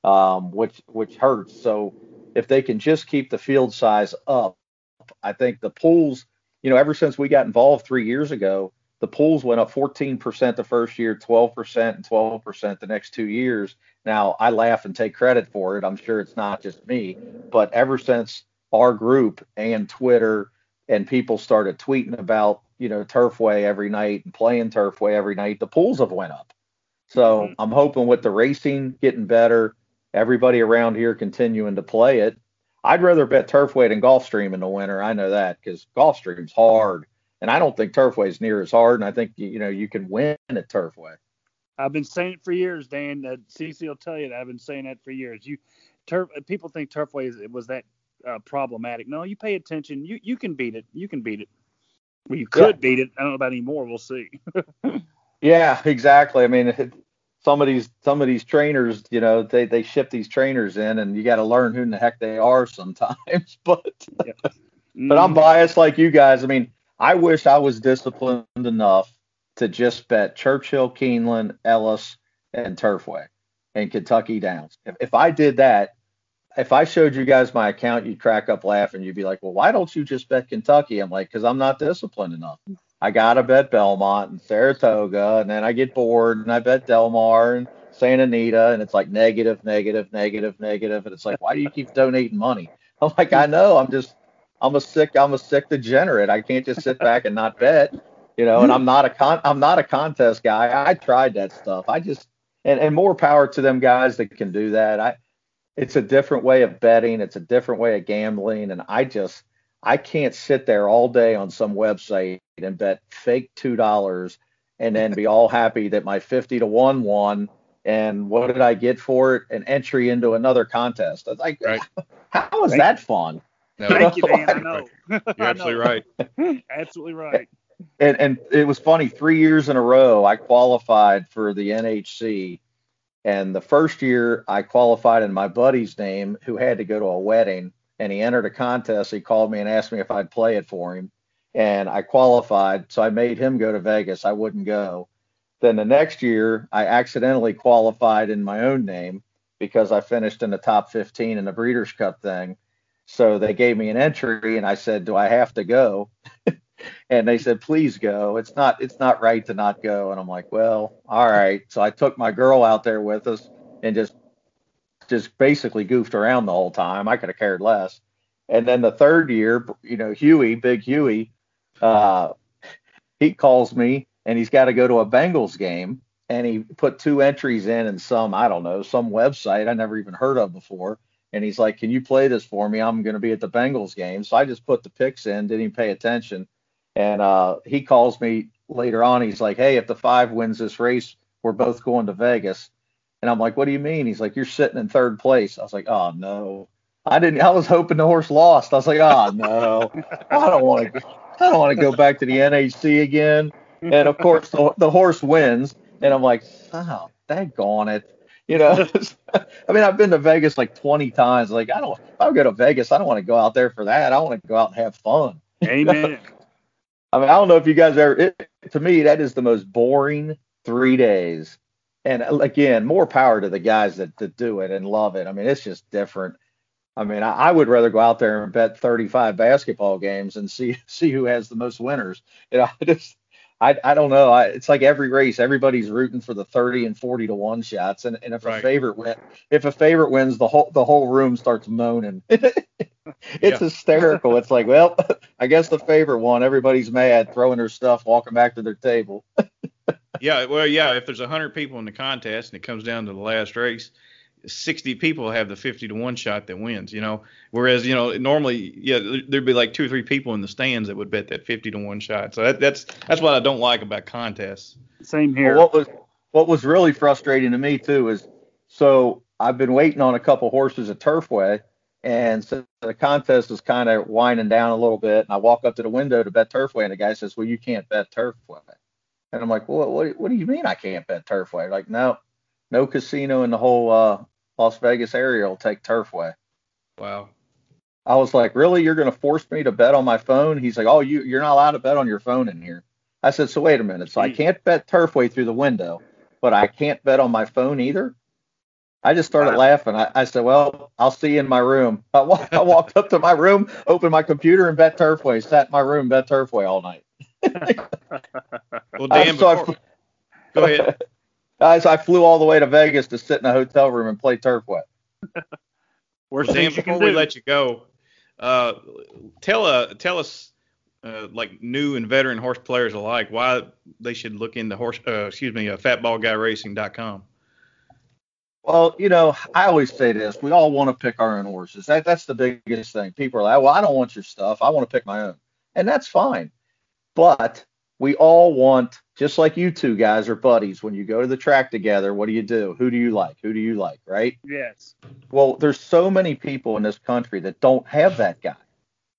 right. um, which which hurts. So if they can just keep the field size up, I think the pools, you know, ever since we got involved three years ago, the pools went up 14% the first year, 12% and 12% the next two years. Now I laugh and take credit for it. I'm sure it's not just me, but ever since our group and Twitter and people started tweeting about, you know, Turfway every night and playing Turfway every night, the pools have went up. So mm-hmm. I'm hoping with the racing getting better, everybody around here continuing to play it. I'd rather bet Turfway than Gulfstream in the winter. I know that because Gulfstream's hard, and I don't think Turfway is near as hard. And I think you know you can win at Turfway.
I've been saying it for years, Dan. Uh, CC will tell you that I've been saying that for years. You, turf, people think Turfway was that uh, problematic. No, you pay attention. You you can beat it. You can beat it. Well, you could yeah. beat it. I don't know about anymore. We'll see. <laughs>
yeah, exactly. I mean, some of these some of these trainers, you know, they they ship these trainers in, and you got to learn who in the heck they are sometimes. <laughs> but yeah. mm-hmm. but I'm mm-hmm. biased like you guys. I mean, I wish I was disciplined enough to just bet Churchill, Keeneland, Ellis, and Turfway and Kentucky Downs. If, if I did that, if I showed you guys my account, you'd crack up laughing. You'd be like, well, why don't you just bet Kentucky? I'm like, because I'm not disciplined enough. I got to bet Belmont and Saratoga, and then I get bored and I bet Del Mar and Santa Anita, and it's like negative, negative, negative, negative. And it's like, why do you keep donating money? <laughs> I'm like, I know. I'm just, I'm a sick, I'm a sick degenerate. I can't just sit back and not bet, you know. And I'm not a con, I'm not a contest guy. I tried that stuff. I just, and, and more power to them guys that can do that. I, it's a different way of betting. It's a different way of gambling. And I just, I can't sit there all day on some website and bet fake two dollars and then be all happy that my 50 to 1 won and what did I get for it? An entry into another contest. I was like, right. <laughs> how is Thank that fun?
No, Thank you, Dan. I know. <laughs>
You're <laughs> absolutely right. <laughs>
absolutely right.
And, and it was funny. Three years in a row, I qualified for the NHC and the first year I qualified in my buddy's name, who had to go to a wedding, and he entered a contest. He called me and asked me if I'd play it for him. And I qualified, so I made him go to Vegas. I wouldn't go. Then the next year, I accidentally qualified in my own name because I finished in the top 15 in the Breeders' Cup thing. So they gave me an entry, and I said, "Do I have to go?" <laughs> and they said please go. It's not it's not right to not go. And i'm like well all right. So i took my girl out there with us and just just basically goofed around the whole time. I could have cared less. And then the third year you know huey big huey uh he calls me and he's got to go to a bengals game. And he put two entries in and some i don't know some website i never even heard of before and he's like can you play this for me i'm going to be at the bengals game so i just put the picks in didn't even pay attention and uh, he calls me later on. He's like, "Hey, if the five wins this race, we're both going to Vegas." And I'm like, what do you mean? He's like, you're sitting in third place. I was like, oh no. I didn't. I was hoping the horse lost. I was like, oh no, I don't want to. I don't want to go back to the NHC again. And of course, the, the horse wins. And I'm like, oh, daggone it. You know, <laughs> <laughs> I mean, I've been to Vegas like 20 times. Like, I don't. If I go to Vegas, I don't want to go out there for that. I want to go out and have fun.
Amen. <laughs>
I mean, I don't know if you guys ever. It, to me, that is the most boring three days. And uh, again, more power to the guys that, that do it and love it. I mean, it's just different. I mean, I, I, would rather go out there and bet 35 basketball games and see see who has the most winners. You know, I just I, I don't know. I, it's like every race, everybody's rooting for the 30 and 40 to one shots, and, and if right. a favorite win, if a favorite wins, the whole the whole room starts moaning. <laughs> it's yeah. hysterical. It's like, well, <laughs> I guess the favorite won. Everybody's mad, throwing their stuff, walking back to their table. <laughs>
yeah, well, yeah. If there's 100 people in the contest and it comes down to the last race, 60 people have the 50 to 1 shot that wins, you know. Whereas, you know, normally, yeah, there'd be like two or three people in the stands that would bet that 50 to 1 shot. So that, that's that's what I don't like about contests.
Same here.
Well, what was what was really frustrating to me too is so I've been waiting on a couple horses at Turfway and so the contest was kind of winding down a little bit and I walk up to the window to bet Turfway and the guy says, "Well, you can't bet Turfway." And I'm like, "Well, what, what do you mean I can't bet Turfway?" Like, "No, no casino in the whole uh, Las Vegas area will take Turfway.
Wow.
I was like, really? You're going to force me to bet on my phone? He's like, oh, you, you're not allowed to bet on your phone in here. I said, so wait a minute. So I hmm. can't bet Turfway through the window, but I can't bet on my phone either. I just started wow. laughing. I, I, said, well, I'll see you in my room. I, wa- I <laughs> walked up to my room, opened my computer, and bet Turfway. Sat in my room, bet Turfway all night.
well, Dan, <laughs> before, go ahead.
Guys, I flew all the way to Vegas to sit in a hotel room and play Turfway. <laughs>
Worst well, Dan, before we do. let you go, uh, tell uh, tell us uh, like new and veteran horse players alike why they should look into horse uh, excuse me uh, fatbaldguyracing.com.
Well, you know, I always say this: we all want to pick our own horses. That that's the biggest thing. People are like, "Well, I don't want your stuff. I want to pick my own," and that's fine. But we all want, just like you two guys are buddies. When you go to the track together, what do you do? Who do you like? Who do you like? Right?
Yes.
Well, there's so many people in this country that don't have that guy.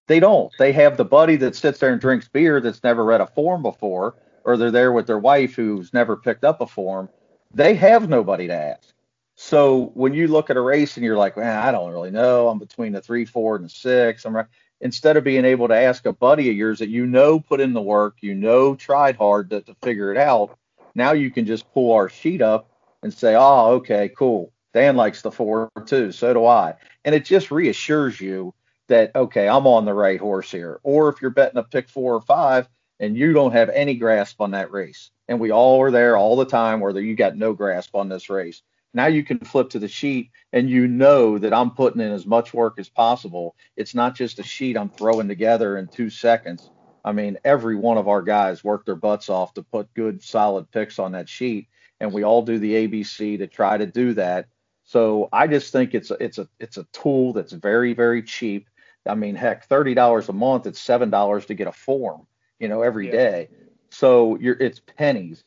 They don't. They have the buddy that sits there and drinks beer that's never read a form before, or they're there with their wife who's never picked up a form. They have nobody to ask. So when you look at a race and you're like, man, I don't really know. I'm between the three, four, and the six. I'm right instead of being able to ask a buddy of yours that you know put in the work, you know tried hard to, to figure it out, now you can just pull our sheet up and say, oh, okay, cool. Dan likes the four too. So do I. And it just reassures you that, okay, I'm on the right horse here. Or if you're betting a pick four or five and you don't have any grasp on that race, and we all are there all the time, whether you got no grasp on this race, now you can flip to the sheet and you know that I'm putting in as much work as possible. It's not just a sheet I'm throwing together in two seconds. I mean, every one of our guys work their butts off to put good, solid picks on that sheet, and we all do the ABC to try to do that. So I just think it's a, it's a it's a tool that's very very cheap. I mean, heck, thirty dollars a month, it's seven dollars to get a form, you know, every yeah. day. So you're it's pennies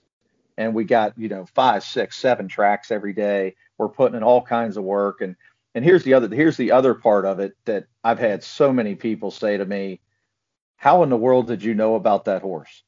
and we got you know five six seven tracks every day. We're putting in all kinds of work. And and here's the other here's the other part of it that i've had so many people say to me how in the world did you know about that horse?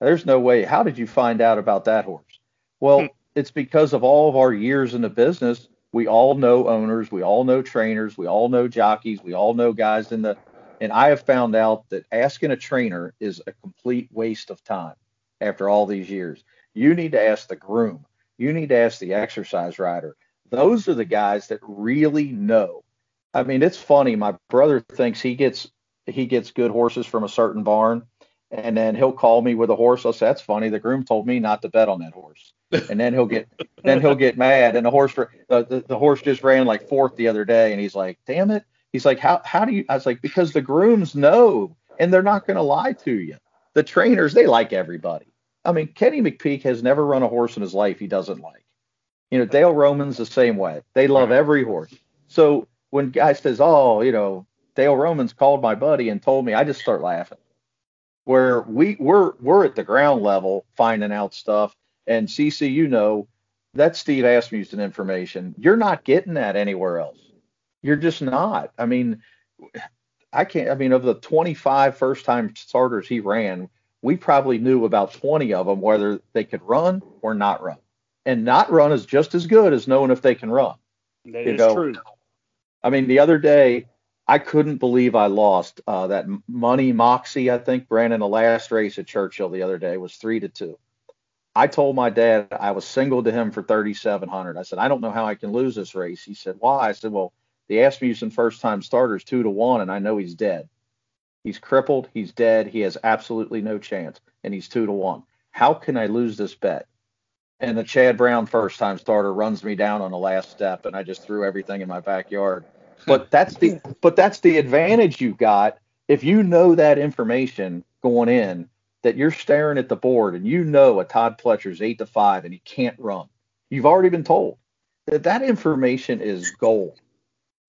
There's no way. How did you find out about that horse? Well hmm. it's because of all of our years in the business. We all know owners. We all know trainers. We all know jockeys. We all know guys in the and i have found out that asking a trainer is a complete waste of time after all these years you need to ask the groom. You need to ask the exercise rider. Those are the guys that really know. I mean, it's funny. My brother thinks he gets he gets good horses from a certain barn, and then he'll call me with a horse. I'll say, "That's funny. The groom told me not to bet on that horse." And then he'll get <laughs> then he'll get mad. And the horse the, the horse just ran like fourth the other day, and he's like, "Damn it!" He's like, "How how do you?" I was like, "Because the grooms know, and they're not going to lie to you. The trainers they like everybody." I mean, Kenny McPeek has never run a horse in his life he doesn't like. You know, Dale Romans the same way. They love every horse. So when guy says, "Oh, you know, Dale Romans called my buddy and told me," I just start laughing. Where we we're we're at the ground level finding out stuff, and CC, you know, That's Steve Asmussen information. You're not getting that anywhere else. You're just not. I mean, I can't. I mean, of the 25 first-time starters he ran, we probably knew about 20 of them whether they could run or not run. And not run is just as good as knowing if they can run.
That you is know? true.
I mean, the other day, I couldn't believe I lost uh, that money Moxie. I think Brandon, the last race at Churchill the other day was three to two. I told my dad I was single to him for 3,700. I said, I don't know how I can lose this race. He said, Why? I said, Well, the Asmussen first time starters two to one, and I know he's dead. He's crippled. He's dead. He has absolutely no chance, and he's two to one. How can I lose this bet? And the Chad Brown first time starter runs me down on the last step, and I just threw everything in my backyard. <laughs> But that's the but that's the advantage you got if you know that information going in that you're staring at the board and you know a Todd Pletcher's eight to five and he can't run. You've already been told that that information is gold.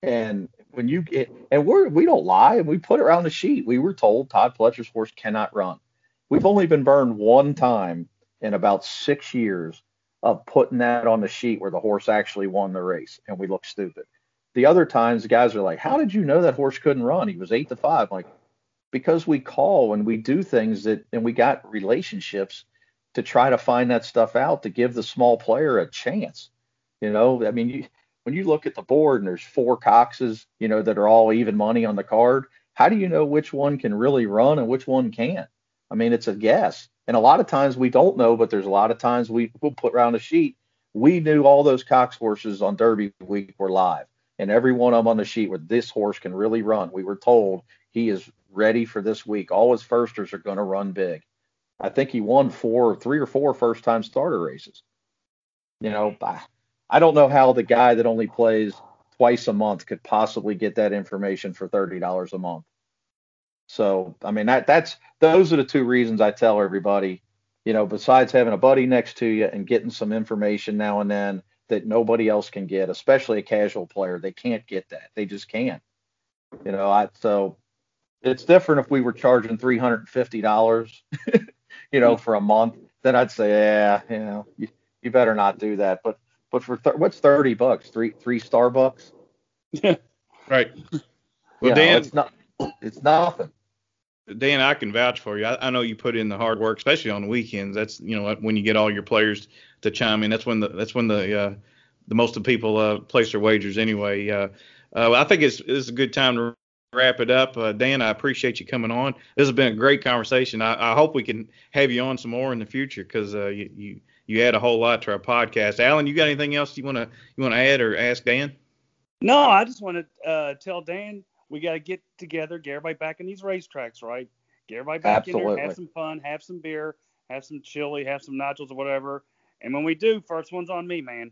And when you get and we're we don't lie and we put it around the sheet. We were told Todd Pletcher's horse cannot run. We've only been burned one time in about six years of putting that on the sheet where the horse actually won the race and we look stupid. The other times the guys are like, How did you know that horse couldn't run? He was eight to five. I'm like, because we call and we do things that and we got relationships to try to find that stuff out to give the small player a chance. You know, I mean, you, when you look at the board and there's four Coxes, you know, that are all even money on the card, how do you know which one can really run and which one can't? I mean, it's a guess. And a lot of times we don't know, but there's a lot of times we will put around a sheet. We knew all those Cox horses on Derby week were live, and every one of them on the sheet where this horse can really run. We were told he is ready for this week. All his firsters are going to run big. I think he won four, three or four first time starter races. You know, I don't know how the guy that only plays twice a month could possibly get that information for thirty dollars a month. So I mean that that's those are the two reasons I tell everybody, you know, besides having a buddy next to you and getting some information now and then that nobody else can get, especially a casual player, they can't get that. They just can't. You know, I so it's different if we were charging three hundred and fifty dollars, <laughs> you know, for a month. Then I'd say, yeah, you know, you, you better not do that. But but for th- what's thirty bucks? Three three Starbucks?
Yeah. right. Well, you Dan,
it's not. It's nothing.
Dan, I can vouch for you. I, I, know you put in the hard work, especially on the weekends. That's you know when you get all your players to chime in. That's when the that's when the uh, the most of the people uh, place their wagers anyway. Uh, uh, I think it's it's a good time to wrap it up. Uh, Dan, I appreciate you coming on. This has been a great conversation. I, I hope we can have you on some more in the future because uh, you, you you add a whole lot to our podcast. Alan, you got anything else you want to you want to add or ask Dan?
No, I just want to uh, tell Dan we got to get together, get everybody back in these racetracks, right? Get everybody back Absolutely. in there, have some fun, have some beer, have some chili, have some nachos or whatever. And when we do, first one's on me, man.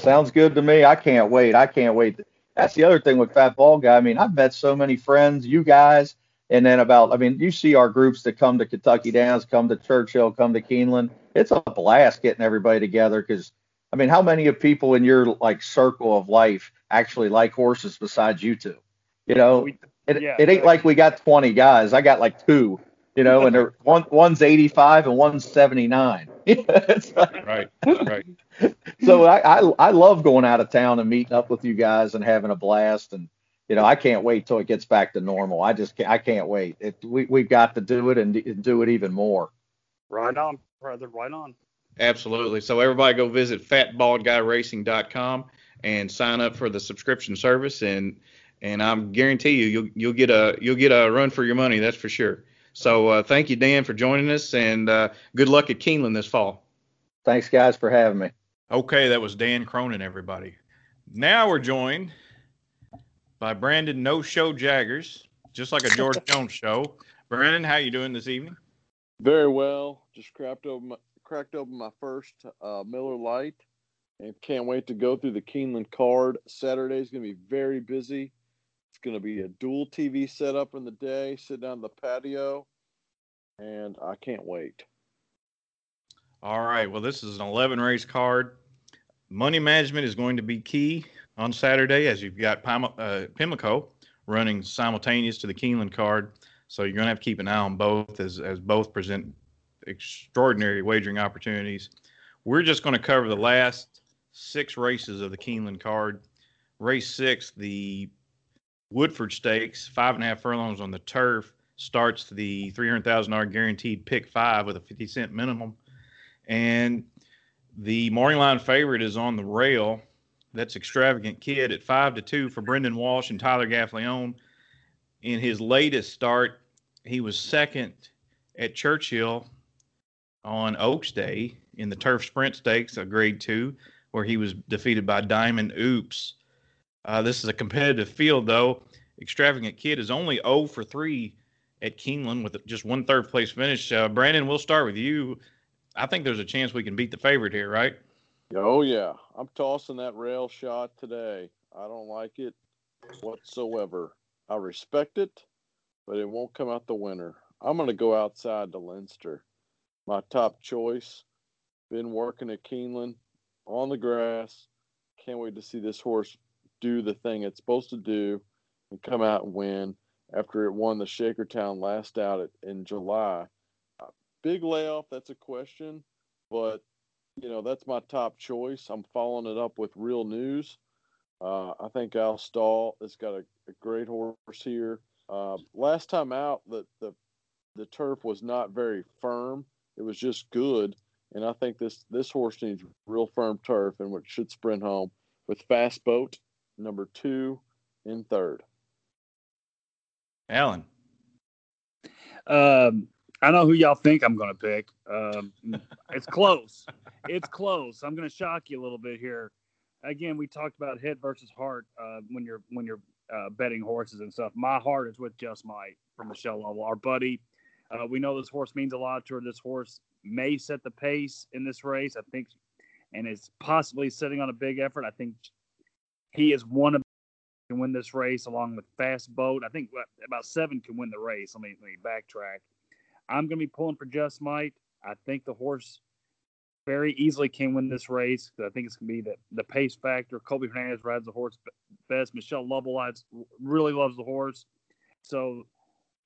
Sounds good to me. I can't wait. I can't wait. That's the other thing with Fat Bald Guy. I mean, I've met so many friends, you guys, and then about, I mean, you see our groups that come to Kentucky Downs, come to Churchill, come to Keeneland. It's a blast getting everybody together because, I mean, how many of people in your like circle of life actually like horses besides you two? You know, it, yeah, it ain't like we got 20 guys. I got like two, you know, and they're, one one's 85 and one's 79. <laughs>
like, right, right. <laughs>
So I, I I love going out of town and meeting up with you guys and having a blast and you know, I can't wait till it gets back to normal. I just can't, I can't wait. It, we we've got to do it and, and do it even more.
Right on, brother. Right on.
Absolutely. So everybody go visit fatbaldguyracing.com and sign up for the subscription service and and I'm guarantee you you'll you'll get a you'll get a run for your money. That's for sure. So uh, thank you, Dan, for joining us, and uh, good luck at Keeneland this fall.
Thanks, guys, for having me.
Okay, that was Dan Cronin, everybody. Now we're joined by Brandon No Show Jaggers, just like a George <laughs> Jones show. Brandon, how you doing this evening?
Very well. Just cracked open my, cracked open my first uh, Miller Lite, and can't wait to go through the Keeneland card. Saturday is going to be very busy. It's going to be a dual TV setup in the day, sit down the patio, and I can't wait.
All right. Well, this is an 11 race card. Money management is going to be key on Saturday, as you've got uh, Pimlico running simultaneous to the Keeneland card. So you're going to have to keep an eye on both as, as both present extraordinary wagering opportunities. We're just going to cover the last six races of the Keeneland card. Race six, the Woodford Stakes, five and a half furlongs on the turf, starts the $300,000 guaranteed pick five with a 50 cent minimum. And the morning line favorite is on the rail. That's Extravagant Kid at five to two for Brendan Walsh and Tyler Gaffalione. In his latest start, he was second at Churchill on Oaks Day in the Turf Sprint Stakes, a grade two, where he was defeated by Diamond Oops. Uh, this is a competitive field, though. Extravagant Kid is only 0 for 3 at Keeneland with just one third place finish. Uh, Brandon, we'll start with you. I think there's a chance we can beat the favorite here, right?
Oh, yeah. I'm tossing that rail shot today. I don't like it whatsoever. I respect it, but it won't come out the winner. I'm going to go outside to Leinster. My top choice. Been working at Keeneland on the grass. Can't wait to see this horse do the thing it's supposed to do and come out and win after it won the Shakertown last out in July. Big layoff, that's a question, but you know that's my top choice. I'm following it up with real news. Uh, I think Al Stall has got a, a great horse here. Uh, last time out, the, the the turf was not very firm. It was just good, and I think this this horse needs real firm turf and which should sprint home with fast boat number two in third.
Alan.
Um, I know who y'all think I'm going to pick. Um, it's close. It's close. I'm going to shock you a little bit here. Again, we talked about head versus heart uh, when you're when you're uh, betting horses and stuff. My heart is with Just Might from Michelle Lovell, our buddy. Uh, we know this horse means a lot to her. This horse may set the pace in this race. I think, and is possibly sitting on a big effort. I think he is one of can win this race along with Fast Boat. I think about seven can win the race. Let me, let me backtrack. I'm going to be pulling for Just Might. I think the horse very easily can win this race. I think it's going to be the, the pace factor. Colby Hernandez rides the horse best. Michelle Lovell really loves the horse. So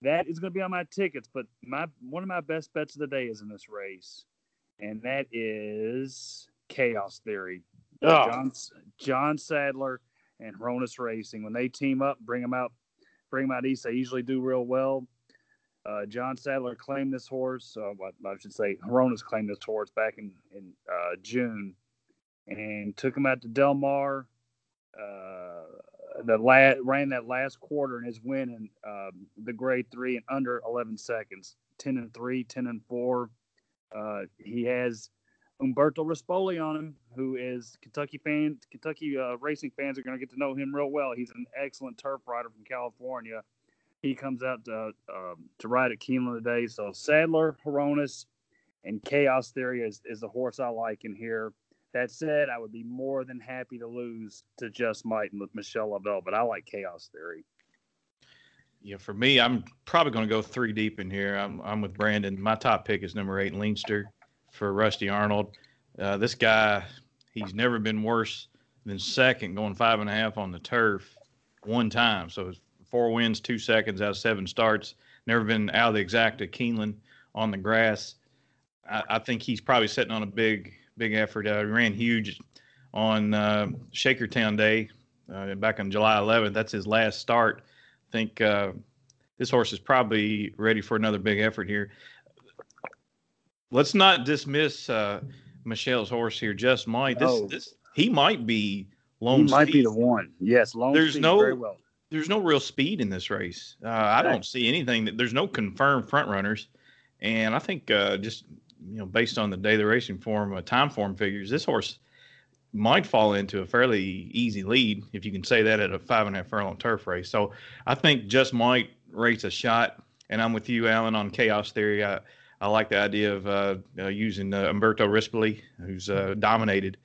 that is going to be on my tickets. But my one of my best bets of the day is in this race, and that is Chaos Theory. Oh. John, John Sadler and Hronis Racing. When they team up, bring them out, bring them out east. They usually do real well. Uh, John Sadler claimed this horse. Uh, I should say, Hronis claimed this horse back in in uh, June, and took him out to Del Mar. Uh, the ran that last quarter and is winning um, the grade three in under 11 seconds 10 and 3 10 and 4 uh, he has Umberto Rispoli on him, who is Kentucky fan. Kentucky uh, racing fans are going to get to know him real well. He's an excellent turf rider from California. He comes out to uh, to ride at Keeneland today. So Sadler, Hronis, and Chaos Theory is, is the horse I like in here. That said, I would be more than happy to lose to Just Might and with Michelle Lovell, but I like Chaos Theory.
Yeah, for me, I'm probably going to go three deep in here. I'm, I'm with Brandon. My top pick is number eight, Leinster for Rusty Arnold. Uh, this guy, he's never been worse than second, going five and a half on the turf one time. So four wins, two seconds out of seven starts. Never been out of the exact of Keeneland on the grass. I, I, think he's probably sitting on a big, big effort. Uh, he ran huge on uh, Shakertown Day uh, back on July 11th. That's his last start. I think uh, this horse is probably ready for another big effort here let's not dismiss uh, Michelle's horse here. Just might this no. this he might be
Lone. He might be the one. Yes, Lone
There's no
very well.
There's no real speed in this race. Uh, I don't see anything. That, there's no confirmed front runners, and I think uh, just you know based on the day the racing form, uh, time form figures, this horse might fall into a fairly easy lead if you can say that at a five and a half furlong turf race. So I think just might race a shot. And I'm with you, Alan, on chaos theory. I, I like the idea of uh, uh, using uh, Umberto Rispoli, who's uh, dominated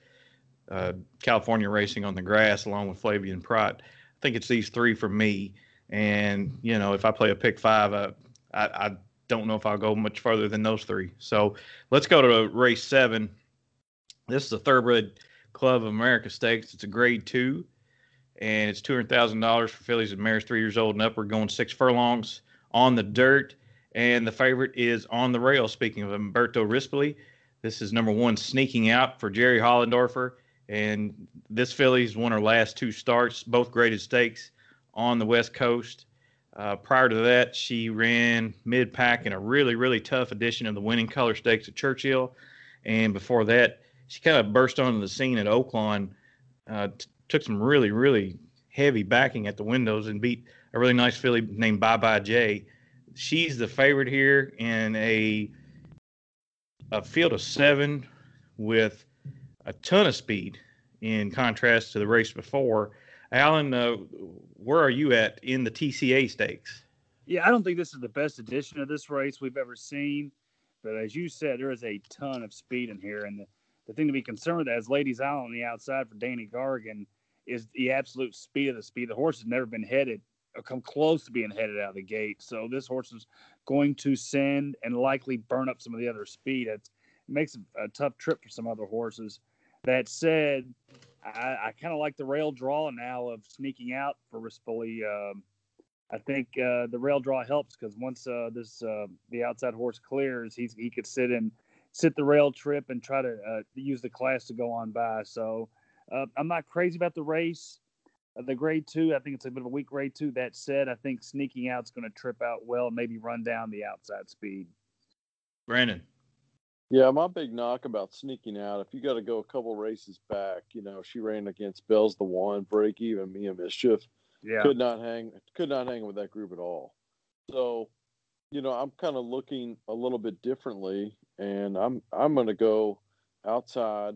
uh, California racing on the grass, along with Flavien Prat. I think it's these three for me. And you know, if I play a pick five, uh, I, I don't know if I'll go much further than those three. So let's go to race seven. This is a Thoroughbred Club of America Stakes. It's a grade two, and it's two hundred thousand dollars for fillies and mares three years old and up. We're going six furlongs on the dirt. And the favorite is on the rail. Speaking of Umberto Rispoli, This is number one, sneaking out for Jerry Hollendorfer. And this filly's won her last two starts, both graded stakes on the West Coast. Uh, prior to that, she ran mid pack in a really, really tough edition of the winning color stakes at Churchill. And before that, she kind of burst onto the scene at Oaklawn, uh, t- took some really, really heavy backing at the windows and beat a really nice filly named Bye Bye Jay. She's the favorite here in a a field of seven with a ton of speed in contrast to the race before. Alan, uh, where are you at in the TCA stakes?
Yeah, I don't think this is the best edition of this race we've ever seen. But as you said, there is a ton of speed in here. And the, the thing to be concerned with as Ladies Island on the outside for Danny Gargan is the absolute speed of the speed. The horse has never been headed or come close to being headed out of the gate. So this horse is going to send and likely burn up some of the other speed. It makes a, a tough trip for some other horses. That said, I, I kind of like the rail draw now of sneaking out for Rispoli. Um, I think uh, the rail draw helps because once uh, this uh, the outside horse clears, he's he could sit and sit the rail trip and try to uh, use the class to go on by. So uh, I'm not crazy about the race. Uh, the grade two, I think it's a bit of a weak grade two. That said, I think sneaking out is going to trip out well maybe run down the outside speed.
Brandon.
Yeah, my big knock about sneaking out, if you got to go a couple races back, you know, she ran against Bell's the One, break even, Me Mia Mischief.
Yeah.
Could not hang could not hang with that group at all. So, you know, I'm kind of looking a little bit differently and I'm I'm gonna go outside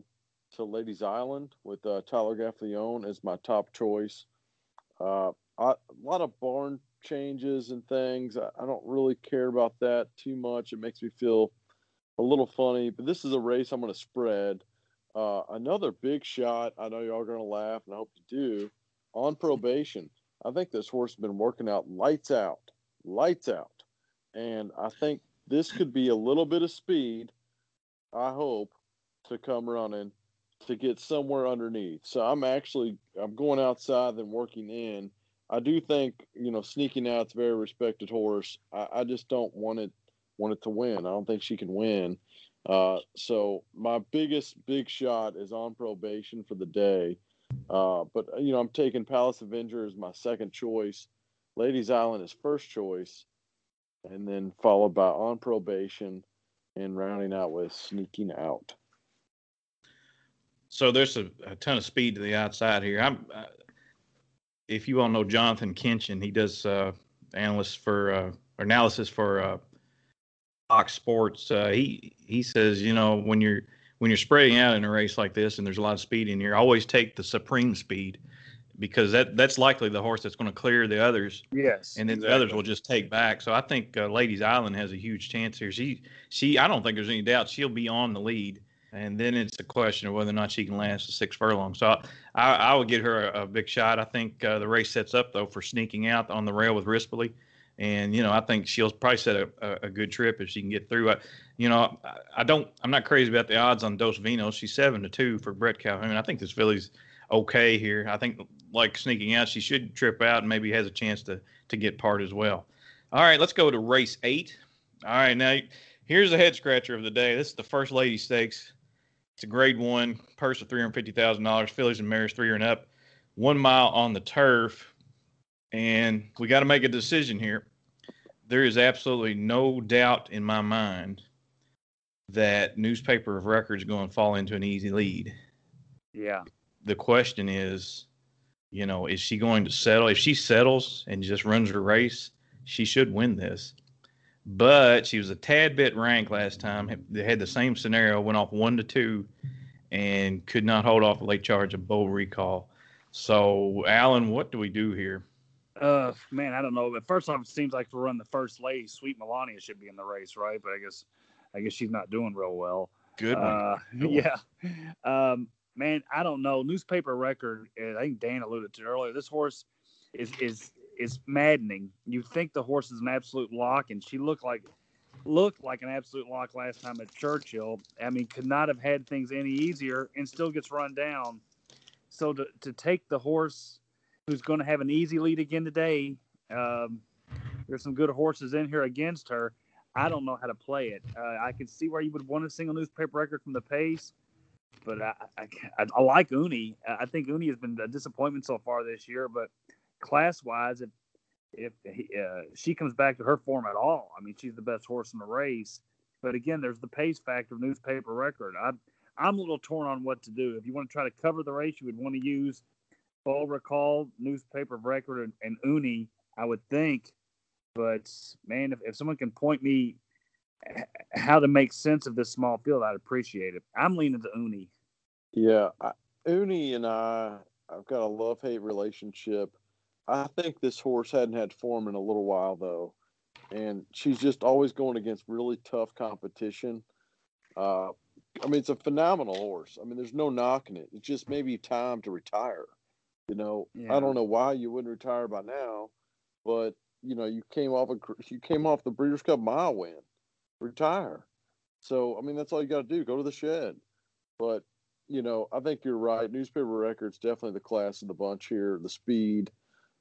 to Ladies Island with uh, Tyler Gaffalione as my top choice. Uh, I, a lot of barn changes and things. I, I don't really care about that too much. It makes me feel a little funny, but this is a race I'm going to spread. Uh, another big shot. I know y'all are going to laugh, and I hope you do. On probation, I think this horse has been working out lights out, lights out, and I think this could be a little bit of speed. I hope to come running to get somewhere underneath. So I'm actually I'm going outside and working in. I do think you know sneaking out's a very respected horse. I, I just don't want it want it to win. I don't think she can win. Uh, so my biggest big shot is on probation for the day. Uh, but you know, I'm taking Palace Avenger as my second choice. Ladies Island is first choice, and then followed by on probation, and rounding out with sneaking out.
So there's a, a ton of speed to the outside here. I'm, uh, if you all know Jonathan Kinchen, he does uh, analyst for uh, analysis for uh, Fox Sports, uh, he he says, you know, when you're when you're spreading out in a race like this and there's a lot of speed in here, always take the supreme speed because that that's likely the horse that's going to clear the others.
Yes.
And then exactly. the others will just take back. So I think uh, Ladies Island has a huge chance here. She she I don't think there's any doubt she'll be on the lead. And then it's a question of whether or not she can last the six furlong. So I, I would get her a, a big shot. I think uh, the race sets up though for sneaking out on the rail with Rispoli and you know I think she'll probably set a, a, good trip if she can get through. I, you know I, I, don't I'm not crazy about the odds on Dos Vinos. She's seven to two for Bret Calhoun. I think this filly's okay here. I think like sneaking out, she should trip out and maybe has a chance to to get part as well. All right, let's go to race eight. All right, now here's the head scratcher of the day. This is the first lady stakes. It's a grade one purse of three hundred fifty thousand dollars. Fillies and mares three and up. One mile on the turf and we got to make a decision here there is absolutely no doubt in my mind that newspaper of record is going to fall into an easy lead.
Yeah.
The question is, you know, is she going to settle? If she settles and just runs her race, she should win this. But she was a tad bit ranked last time. They had the same scenario, went off one to two, and could not hold off a late charge of Beau Recall. So, Alan, what do we do here?
Uh, man, I don't know. But first off, it seems like to run the first lady, Sweet Melania should be in the race, right? But I guess, I guess she's not doing real well.
Good one. Uh,
Good yeah. Um, man, I don't know. Newspaper record. I think Dan alluded to earlier. This horse is is is maddening. You think the horse is an absolute lock, and she looked like looked like an absolute lock last time at Churchill. I mean, could not have had things any easier, and still gets run down. So to to take the horse who's going to have an easy lead again today. Um, there's some good horses in here against her. I don't know how to play it. Uh, I can see where you would want a single newspaper record from the pace, but I, I, I, I like Uni. I think Uni has been a disappointment so far this year. But class wise, if if uh, she comes back to her form at all, I mean, she's the best horse in the race. But again, there's the pace factor of newspaper record. I, I'm a little torn on what to do. If you want to try to cover the race, you would want to use Beau Recall, newspaper record, and, and Uni, I would think. But man, if, if someone can point me how to make sense of this small field, I'd appreciate it. I'm leaning to Uni.
Yeah, I, Uni and I, I've got a love hate relationship. I think this horse hadn't had form in a little while though, and she's just always going against really tough competition. Uh, I mean, it's a phenomenal horse. I mean, there's no knocking it. It's just maybe time to retire. You know, yeah. I don't know why you wouldn't retire by now, but you know, you came off a you came off the Breeders' Cup Mile win, retire. So I mean, that's all you got to do. Go to the shed. But you know, I think you're right. Newspaper records definitely the class of the bunch here. The speed.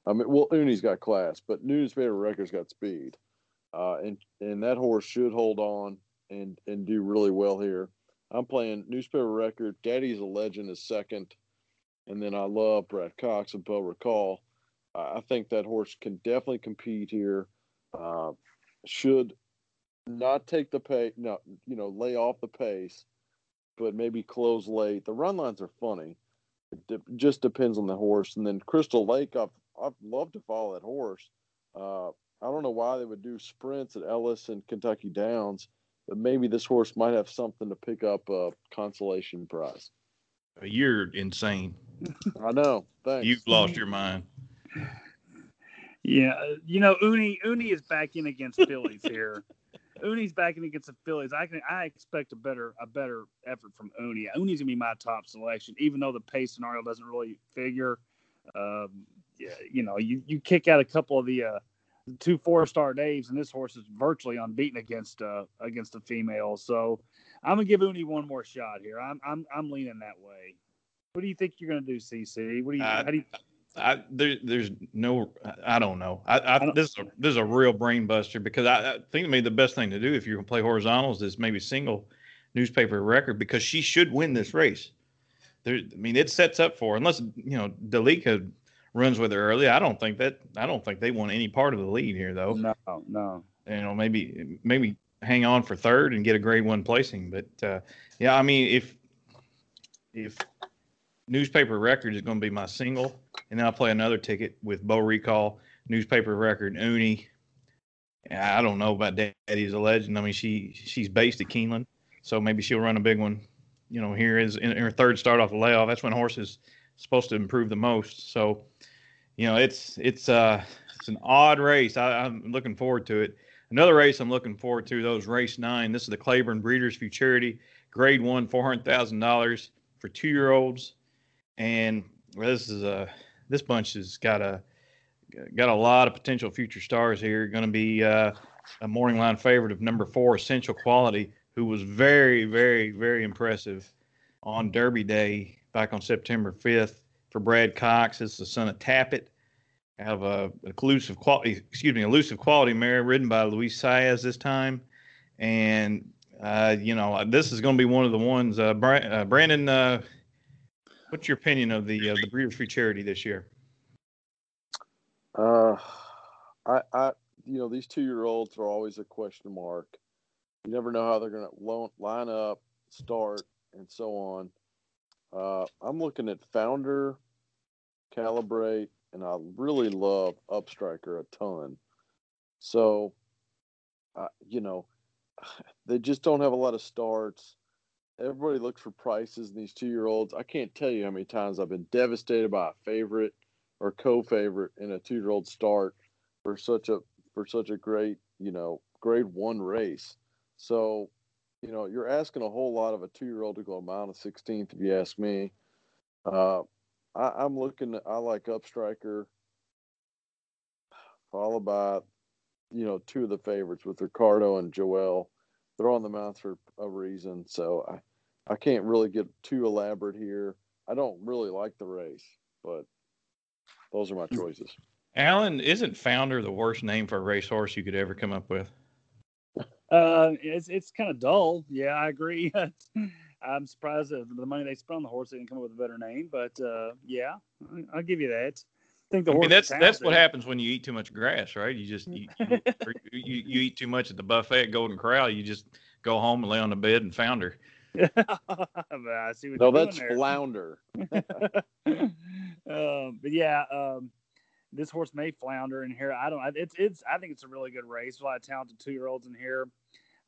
I mean, well, Uni's got class, but newspaper records got speed, uh, and and that horse should hold on and and do really well here. I'm playing newspaper record. Daddy's a legend is second, and then I love Brad Cox and Beau Recall. I think that horse can definitely compete here. Uh, should not take the pace, no, you know, lay off the pace, but maybe close late. The run lines are funny. It de- just depends on the horse. And then Crystal Lake, I've I've loved to follow that horse. Uh, I don't know why they would do sprints at Ellis and Kentucky Downs, but maybe this horse might have something to pick up a consolation prize.
You're insane.
I know. Thanks.
You've lost your mind.
Yeah, you know, Uni Uni is backing against fillies here. <laughs> Uni's backing against the fillies. I can I expect a better a better effort from Uni. Uni's gonna be my top selection, even though the pace scenario doesn't really figure. Um, yeah, you know, you, you kick out a couple of the uh, two four star Daves, and this horse is virtually unbeaten against uh, against the female. So I'm gonna give Uni one more shot here. I'm I'm I'm leaning that way. What do you think you're gonna do, CC? What do you? Uh, how do you?
I, there, there's no, I don't know. I, I, I don't, this is a, this is a real brain buster because I, I think maybe the best thing to do if you're gonna play horizontals is maybe single newspaper record because she should win this race. There, I mean, it sets up for unless you know Dalika runs with her early. I don't think that I don't think they want any part of the lead here though.
No, no.
You know, maybe maybe hang on for third and get a grade one placing. But uh, yeah, I mean, if if newspaper record is going to be my single, and then I'll play another ticket with Beau Recall, newspaper record, Uni. I don't know about Daddy's a legend. I mean, she she's based at Keeneland, so maybe she'll run a big one. You know, here is in her third start off the layoff. That's when horses supposed to improve the most. So, you know, it's it's uh it's an odd race. I, I'm looking forward to it. Another race I'm looking forward to those race nine. This is the Claiborne Breeders' Futurity, Grade One, four hundred thousand dollars for two year olds, and this is a this bunch has got a got a lot of potential future stars here. Going to be uh, a morning line favorite of number four, Essential Quality, who was very, very, very impressive on Derby Day back on September 5th for Brad Cox. It's the son of Tapit. Have a elusive quality, excuse me, elusive quality mare ridden by Luis Saez this time, and uh, you know this is going to be one of the ones. Uh, uh Brandon, uh, what's your opinion of the uh, the Breeders' Futurity this year?
Uh, I, I, you know, these two year olds are always a question mark. You never know how they're going to line up, start, and so on. Uh, I'm looking at Founder, Calibrate, and I really love Upstriker a ton. So, uh, you know, <sighs> they just don't have a lot of starts. Everybody looks for prices in these two year olds. I can't tell you how many times I've been devastated by a favorite or co-favorite in a two year old start for such a for such a great you know grade one race. So you know, you're asking a whole lot of a two year old to go a mile and 16th, if you ask me. Uh, I, am looking, I like Upstriker, followed by, you know, two of the favorites with Ricardo and Joel. They're on the mount for a reason. So I, I can't really get too elaborate here. I don't really like the race, but those are my choices.
Alan, isn't Founder the worst name for a racehorse you could ever come up with?
Uh, it's it's kind of dull. Yeah, I agree. <laughs> I'm surprised that the money they spent on the horse they didn't come up with a better name, but uh, yeah, I'll give you that. I think the
I
horse.
mean, that's
is
that's what happens when you eat too much grass, right? You just you, you, you, you eat too much at the buffet at Golden Corral. You just go home and lay on the bed and founder. <laughs> <laughs>
I see what
No, that's
there.
flounder.
um, but yeah, um, this horse may flounder in here. I don't. I- It's it's. I think it's a really good race. A lot of talented two year olds in here.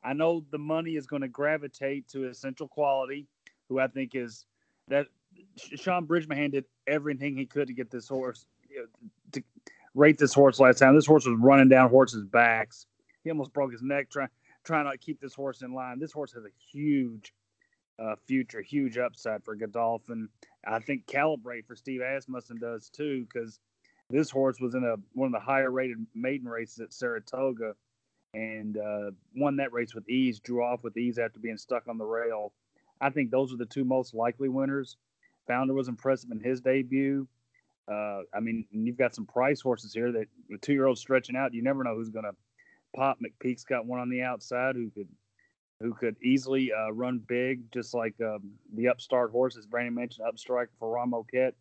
I know the money is going to gravitate to Essential Quality, who I think is that Sean Bridgmohan did everything he could to get this horse you know, to rate this horse last time. This horse was running down horses' backs. He almost broke his neck trying trying to keep this horse in line. This horse has a huge uh, future, huge upside for Godolphin. I think Calibrate for Steve Asmussen does too, because this horse was in a one of the higher rated maiden races at Saratoga and uh, won that race with ease, drew off with ease after being stuck on the rail. I think those are the two most likely winners. Founder was impressive in his debut. Uh, I mean, you've got some price horses here that the two year olds stretching out. You never know who's going to pop. McPeek's got one on the outside who could who could easily uh, run big, just like um, the upstart horse, as Brandon mentioned, upstrike for Ron Moquett.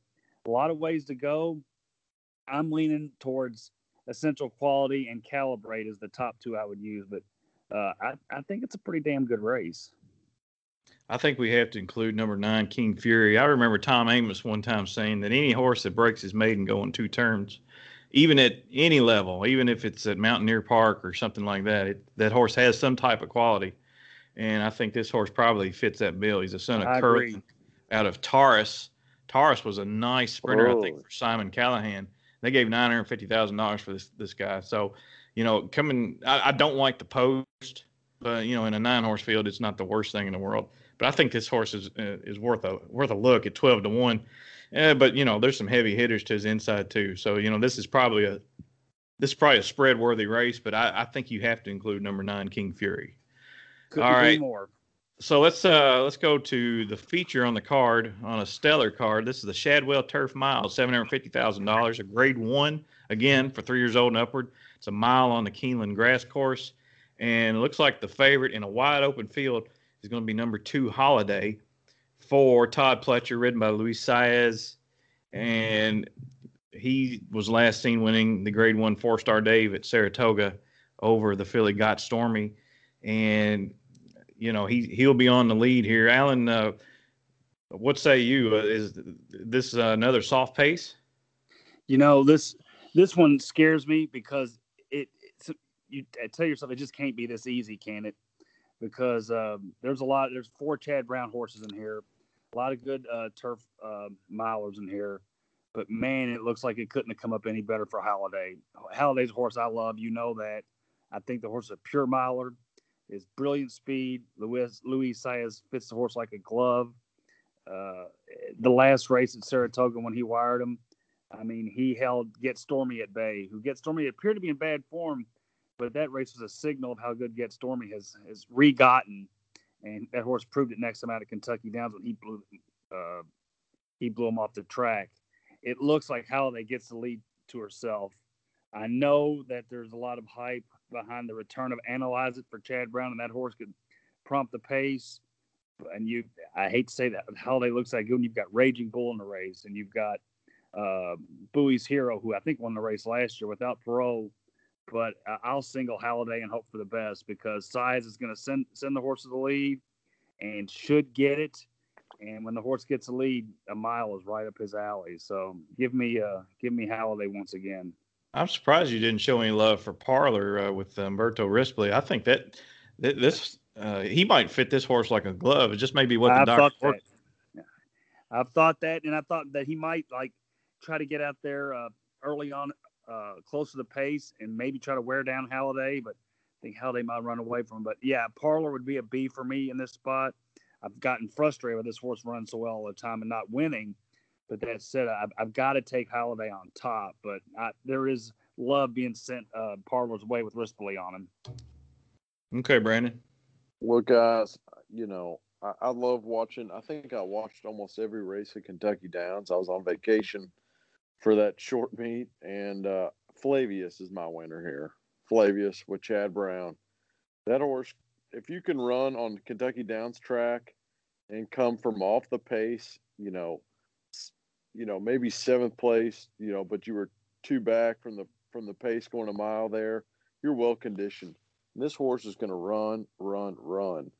A lot of ways to go. I'm leaning towards essential quality and calibrate is the top two I would use, but uh, I, I think it's a pretty damn good race.
I think we have to include number nine, King Fury. I remember Tom Amoss one time saying that any horse that breaks his maiden going two turns, even at any level, even if it's at Mountaineer Park or something like that, it, that horse has some type of quality. And I think this horse probably fits that bill. He's a son of
I
out of Taris. Taris was a nice sprinter, I think,
Oh.
for Simon Callaghan. They gave nine hundred fifty thousand dollars for this this guy. So, you know, coming, I, I don't like the post, but you know, in a nine horse field, it's not the worst thing in the world. But I think this horse is uh, is worth a worth a look at twelve to one. Uh, but you know, there's some heavy hitters to his inside too. So you know, this is probably a this is probably a spread worthy race. But I, I think you have to include number nine, King Fury.
Couldn't
All
more.
So let's uh let's go to the feature on the card on a stellar card. This is the Shadwell Turf Mile, seven hundred fifty thousand dollars, a Grade One again for three years old and upward. It's a mile on the Keeneland grass course, and it looks like the favorite in a wide open field is going to be number two Halladay for Todd Pletcher, ridden by Luis Saez, and he was last seen winning the Grade One Fourstardave at Saratoga over the filly Got Stormy, and you know he he'll be on the lead here. Alan, uh, what say you? Is this uh, another soft pace?
You know this this one scares me because it you tell yourself it just can't be this easy, can it? Because um, there's a lot. There's four Chad Brown horses in here, a lot of good uh, turf uh, milers in here. But man, it looks like it couldn't have come up any better for Halladay. Halladay's a horse I love. You know that. I think the horse is a pure miler. Is brilliant speed. Luis Luis Saez fits the horse like a glove. Uh, the last race at Saratoga when he wired him, I mean, he held Get Stormy at bay, who Get Stormy appeared to be in bad form, but that race was a signal of how good Get Stormy has has regotten, and that horse proved it next time out at Kentucky Downs when he blew uh, he blew him off the track. It looks like Halladay gets the lead to herself. I know that there's a lot of hype behind the return of Analyze It for Chad Brown, and that horse could prompt the pace. And you, I hate to say that, but looks like good. You've got Raging Bull in the race, and you've got uh, Bowie's Hero, who I think won the race last year without parole. But uh, I'll single Halladay and hope for the best because Saez is going to send send the horse to the lead and should get it. And when the horse gets a lead, a mile is right up his alley. So give me uh give me Halladay once again.
I'm surprised you didn't show any love for Parlor uh, with Umberto Rispoli. I think that, that this uh, he might fit this horse like a glove. It just may be what the
I
doctor.
thought that. I've thought that, and I thought that he might like try to get out there uh, early on, uh, close to the pace, and maybe try to wear down Halladay. But I think Halladay might run away from him. But yeah, Parlor would be a B for me in this spot. I've gotten frustrated with this horse running so well all the time and not winning. But that said, I've, I've got to take Halladay on top. But I, there is love being sent uh, Parlor's way with Rispoli on him.
Okay, Brandon.
Well, guys, you know, I, I love watching. I think I watched almost every race at Kentucky Downs. I was on vacation for that short meet, and uh, Flavius is my winner here. Flavius with Chad Brown. That horse, if you can run on Kentucky Downs track and come from off the pace, you know, you know, maybe seventh place, you know, but you were two back from the from the pace going a mile there, you're well conditioned. And this horse is going to run, run, run.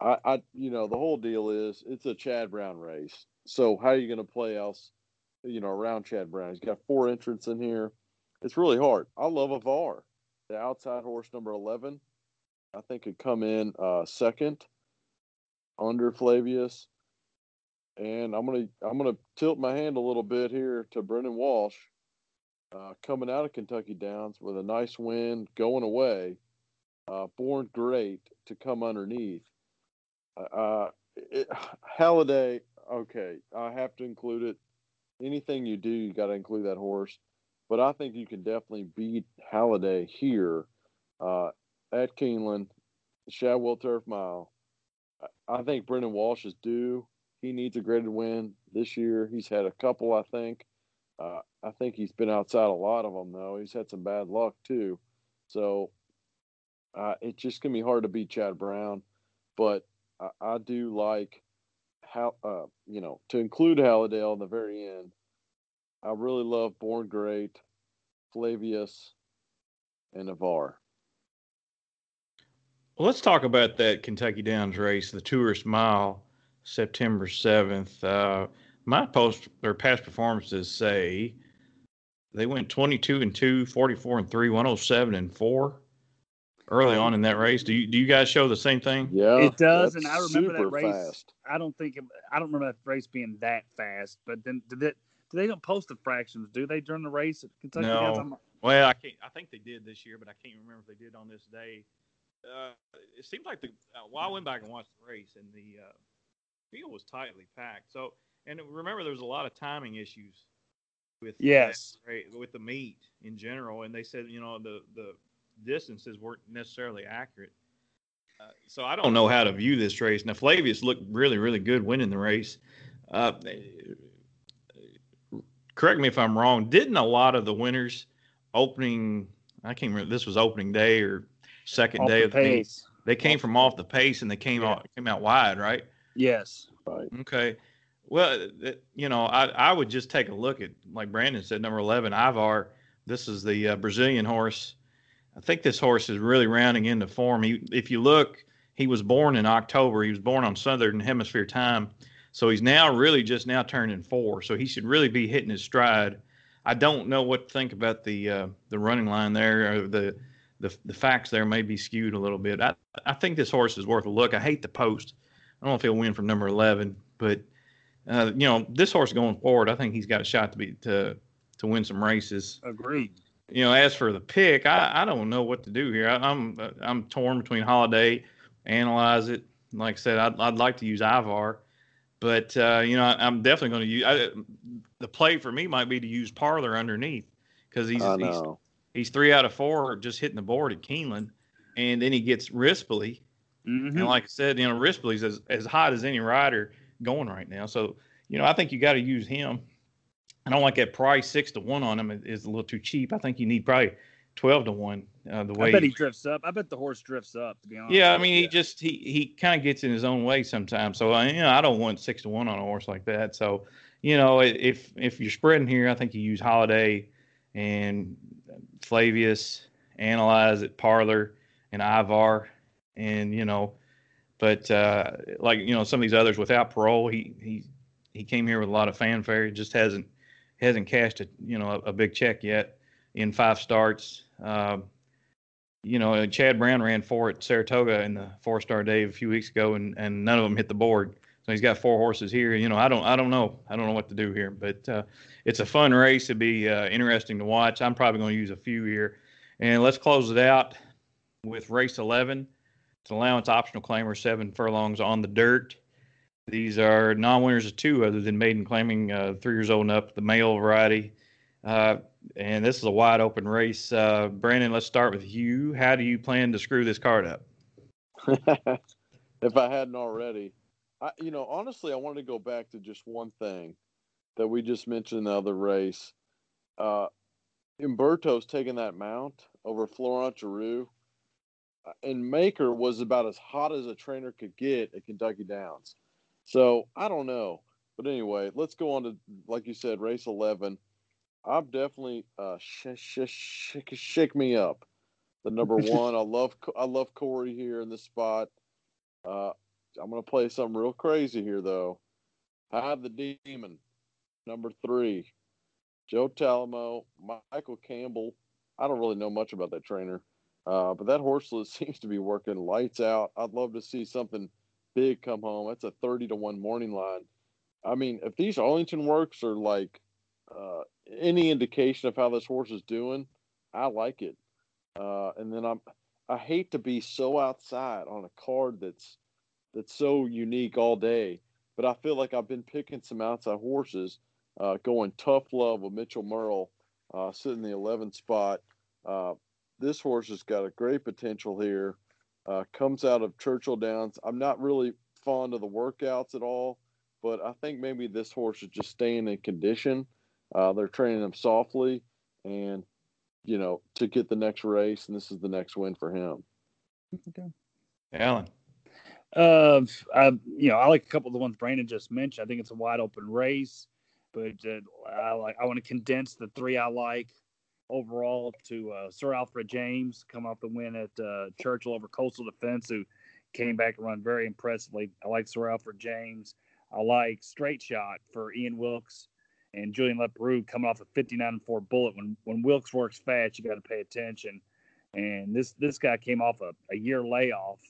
I, I, you know, the whole deal is it's a Chad Brown race. So how are you going to play else, you know, around Chad Brown? He's got four entrants in here. It's really hard. I love Ivar, the outside horse number eleven. I think could come in uh, second under Flavius. And I'm gonna I'm gonna tilt my hand a little bit here to Brendan Walsh, uh, coming out of Kentucky Downs with a nice win going away. Uh, born great to come underneath. Uh, it, Halladay, okay, I have to include it. Anything you do, you got to include that horse. But I think you can definitely beat Halladay here uh, at Keeneland, Shadwell Turf Mile. I think Brendan Walsh is due. He needs a graded win this year. He's had a couple, I think. Uh, I think he's been outside a lot of them, though. He's had some bad luck, too. So uh, it's just going to be hard to beat Chad Brown. But I, I do like how, uh, you know, to include Halladay in the very end. I really love Born Great, Flavius, and Ivar.
Well, let's talk about that Kentucky Downs race, the Tourist Mile, September 7th. Uh, my post or past performances say they went 22 and 2, 44 and 3, 107 and 4 early on in that race. Do you do you guys show the same thing?
Yeah,
it does, and I remember that race.
Fast.
I don't think I don't remember that race being that fast. But then did it? Do they don't post the fractions? Do they during the race at Kentucky?
No. Well, I can't. I think they did this year, but I can't remember if they did on this day. Uh, it seems like the uh, well, I went back and watched the race, and the uh, field was tightly packed. So, and remember, there was a lot of timing issues with
yes
that, right, with the meet in general, and they said you know the the distances weren't necessarily accurate. Uh, so I don't know how to view this race. Now Flavius looked really really good winning the race. Uh, correct me if I'm wrong. Didn't a lot of the winners opening? I can't remember. This was opening day or second
off
day
the
of the meet. They came from off the pace and they came
Yeah.
out came out wide, right?
Yes.
Right.
Okay. Well, you know, I, I would just take a look at, like Brandon said, number 11, Ivar. This is the uh, Brazilian horse. I think this horse is really rounding into form. He, if you look, he was born in October. He was born on Southern Hemisphere time. So he's now really just now turning four. So he should really be hitting his stride. I don't know what to think about the uh, the running line there. Or the, the the facts there may be skewed a little bit. I, I think this horse is worth a look. I hate the post. I don't know if he'll win from number 11, but uh, you know, this horse going forward, I think he's got a shot to be to to win some races.
Agreed.
You know, as for the pick, I, I don't know what to do here. I, I'm I'm torn between Halladay, analyze it. Like I said, I'd I'd like to use Ivar, but uh, you know, I, I'm definitely going to use. I, the play for me might be to use Parlor underneath because he's he's he's three out of four just hitting the board at Keeneland, and then he gets Rispoli.
Mm-hmm.
And like I said, you know, Rispoli's as, as hot as any rider going right now. So, you know, I think you got to use him. I don't like that price six to one on him is- a little too cheap. I think you need probably twelve to one. Uh, the way
I bet he drifts up. I bet the horse drifts up. To be honest.
yeah, I mean, he just he he kind of gets in his own way sometimes. So I you know I don't want six to one on a horse like that. So you know if if you're spreading here, I think you use Halladay and Flavius, analyze it, Parlor and Ivar, and you know, but uh, like you know some of these others without parole, he he he came here with a lot of fanfare. He just hasn't hasn't cashed a you know a, a big check yet in five starts. Um, you know, Chad Brown ran four at Saratoga in the four star day a few weeks ago, and, and none of them hit the board. So he's got four horses here. You know, I don't I don't know I don't know what to do here, but uh, it's a fun race. It'd be uh, interesting to watch. I'm probably going to use a few here, and let's close it out with race 11. It's an allowance optional claimer, seven furlongs on the dirt. These are non-winners of two, other than maiden claiming uh, three years old and up, the male variety. Uh, and this is a wide open race. Uh, Brandon, let's start with you. How do you plan to screw this card up? <laughs>
if I hadn't already, I, you know, honestly, I wanted to go back to just one thing that we just mentioned in the other race. Uh, Umberto's taking that mount over Florent Geroux. And Maker was about as hot as a trainer could get at Kentucky Downs. So I don't know. But anyway, let's go on to, like you said, race 11. I'm definitely uh, sh- sh- sh- shake me up. The number <laughs> one, I love I love Corey here in this spot. Uh, I'm gonna play something real crazy here though. I have the demon, number three, Joe Talamo, Michael Campbell. I don't really know much about that trainer, uh, but that horse <laughs> seems to be working lights out. I'd love to see something big come home. That's a 30 to 1 morning line. I mean, if these Arlington works are like uh, any indication of how this horse is doing, I like it. Uh, and then I'm I hate to be so outside on a card that's that's so unique all day, but I feel like I've been picking some outside horses, uh, going tough love with Mitchell Merle, uh, sitting the 11th spot. This horse has got a great potential here. Uh, comes out of Churchill Downs. I'm not really fond of the workouts at all, but I think maybe this horse is just staying in condition. Uh, they're training him softly, and you know, to get the next race, and this is the next win for him.
Okay. Alan.
Uh, I, you know, I like a couple of the ones Brandon just mentioned. I think it's a wide open race, but uh, I like. I want to condense the three I like overall to uh, Sir Alfred James, come off the win at uh, Churchill over Coastal Defense, who came back and run very impressively. I like Sir Alfred James. I like Straight Shot for Ian Wilkes and Julien Leparoux coming off a 59 and 4 bullet. When when Wilkes works fast, you got to pay attention. And this this guy came off a, a year layoff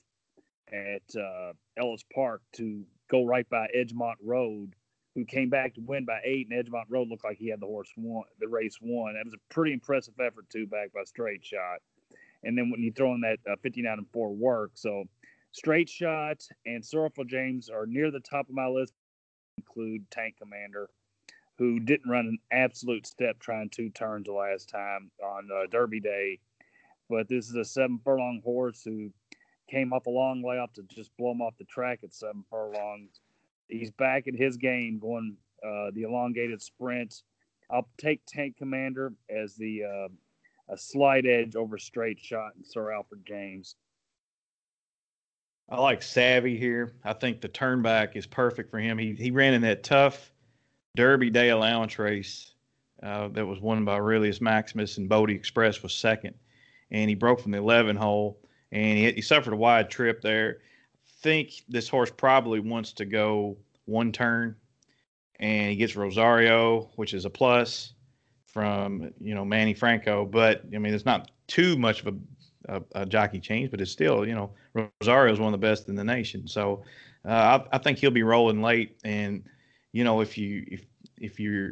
at uh, Ellis Park to go right by Edgemont Road, who came back to win by eight, and Edgemont Road looked like he had the horse won, the race won. That was a pretty impressive effort too, back by Straight Shot. And then when you throw in that uh, 59 and four work, so Straight Shot and Sir Alfred James are near the top of my list. Include Tank Commander who didn't run an absolute step trying two turns the last time on uh, Derby Day. But this is a seven furlong horse who came off a long layoff to just blow him off the track at seven furlongs. He's back in his game, going uh, the elongated sprint. I'll take Tank Commander as the uh, a slight edge over Straight Shot and Sir Alfred James.
I like Savvy here. I think the turnback is perfect for him. He he ran in that tough Derby Day allowance race uh, that was won by Aurelius Maximus and Bodexpress was second, and he broke from the 11 hole and he, he suffered a wide trip there. Think this horse probably wants to go one turn, and he gets Rosario, which is a plus from you know Manny Franco. But I mean, it's not too much of a, a, a jockey change, but it's still you know Rosario is one of the best in the nation. So uh, I, I think he'll be rolling late and you know, if you if if you're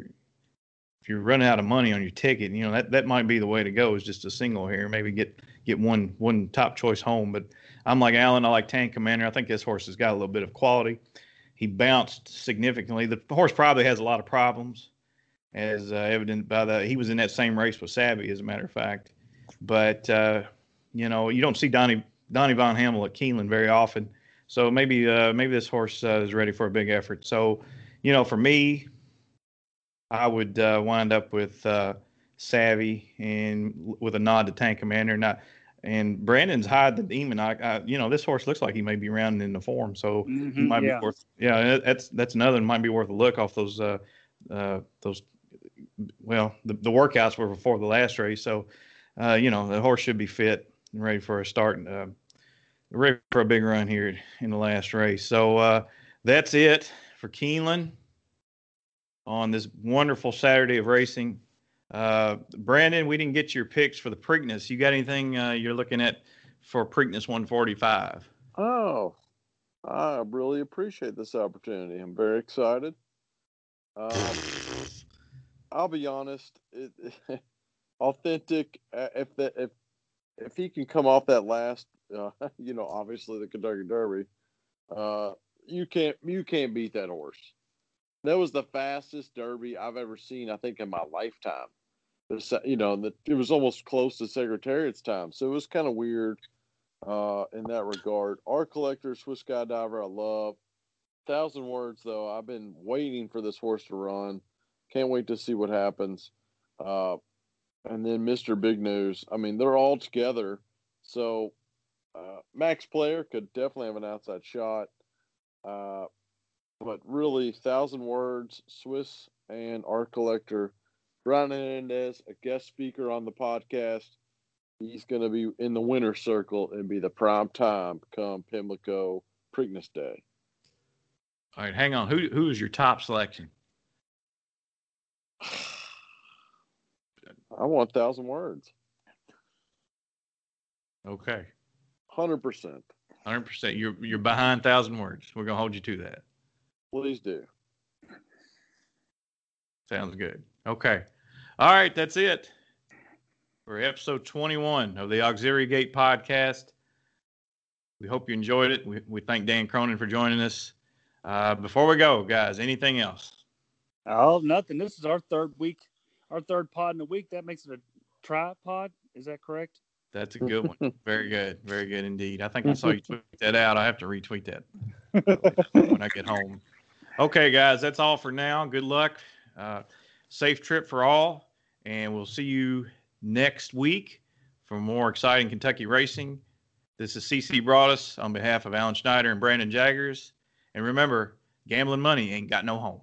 if you're running out of money on your ticket, you know that that might be the way to go. Is just a single here, maybe get get one one top choice home. But I'm like Alan. I like Tank Commander. I think this horse has got a little bit of quality. He bounced significantly. The horse probably has a lot of problems, as uh, evident by the he was in that same race with Savvy, as a matter of fact. But uh, you know, you don't see Donnie Donnie Von Hemel at Keeneland very often. So maybe uh, maybe this horse uh, is ready for a big effort. So you know, for me, I would uh, wind up with uh, Savvy and with a nod to Tank Commander. Not, and Brandon's hide the demon. I, I, you know, this horse looks like he may be rounding in the form, so
Mhm,
he might
yeah.
be worth. Yeah, that's that's another might be worth a look off those uh, uh, those. Well, the, the workouts were before the last race, so uh, you know the horse should be fit and ready for a start. Uh, ready for a big run here in the last race. So uh, that's it for Keeneland on this wonderful Saturday of racing. Uh, Brandon, we didn't get your picks for the Preakness. You got anything uh, you're looking at for Preakness 145?
Oh, I really appreciate this opportunity. I'm very excited. Um, I'll be honest. It, <laughs> authentic. uh, If that if if he can come off that last, uh, <laughs> you know, obviously the Kentucky Derby, uh, you can't you can't beat that horse. That was the fastest Derby I've ever seen. I think in my lifetime. You know, it was almost close to Secretariat's time, so it was kind of weird uh, in that regard. Art Collector, Swiss Skydiver, I love. Thousand words though, I've been waiting for this horse to run. Can't wait to see what happens. Uh, and then Mr. Big News. I mean, they're all together. So Uh, Max Player could definitely have an outside shot. Uh, but really, thousand words, Swiss and art collector Ron Hernandez, a guest speaker on the podcast. He's going to be in the winner's circle and be the prime time come Pimlico Preakness Day.
All right, hang on. Who who is your top selection? <sighs>
I want thousand words.
Okay,
Hundred percent.
hundred percent. You're you're behind thousand words. We're gonna hold you to that.
Please do.
Sounds good. Okay. All right, that's it for episode 21 of the Auxiliary Gate podcast. We hope you enjoyed it. We, we thank Dan Cronin for joining us. Uh, before we go, guys, anything else?
Oh, nothing. This is our third week, our third pod in a week. That makes it a tripod. Is that correct?
That's a good one. <laughs> Very good. Very good indeed. I think I saw you <laughs> tweet that out. I have to retweet that <laughs> when I get home. Okay, guys, that's all for now. Good luck. Uh, safe trip for all. And we'll see you next week for more exciting Kentucky racing. This is CC Broadus on behalf of Alan Schneider and Brandon Jaggers. And remember, gambling money ain't got no home.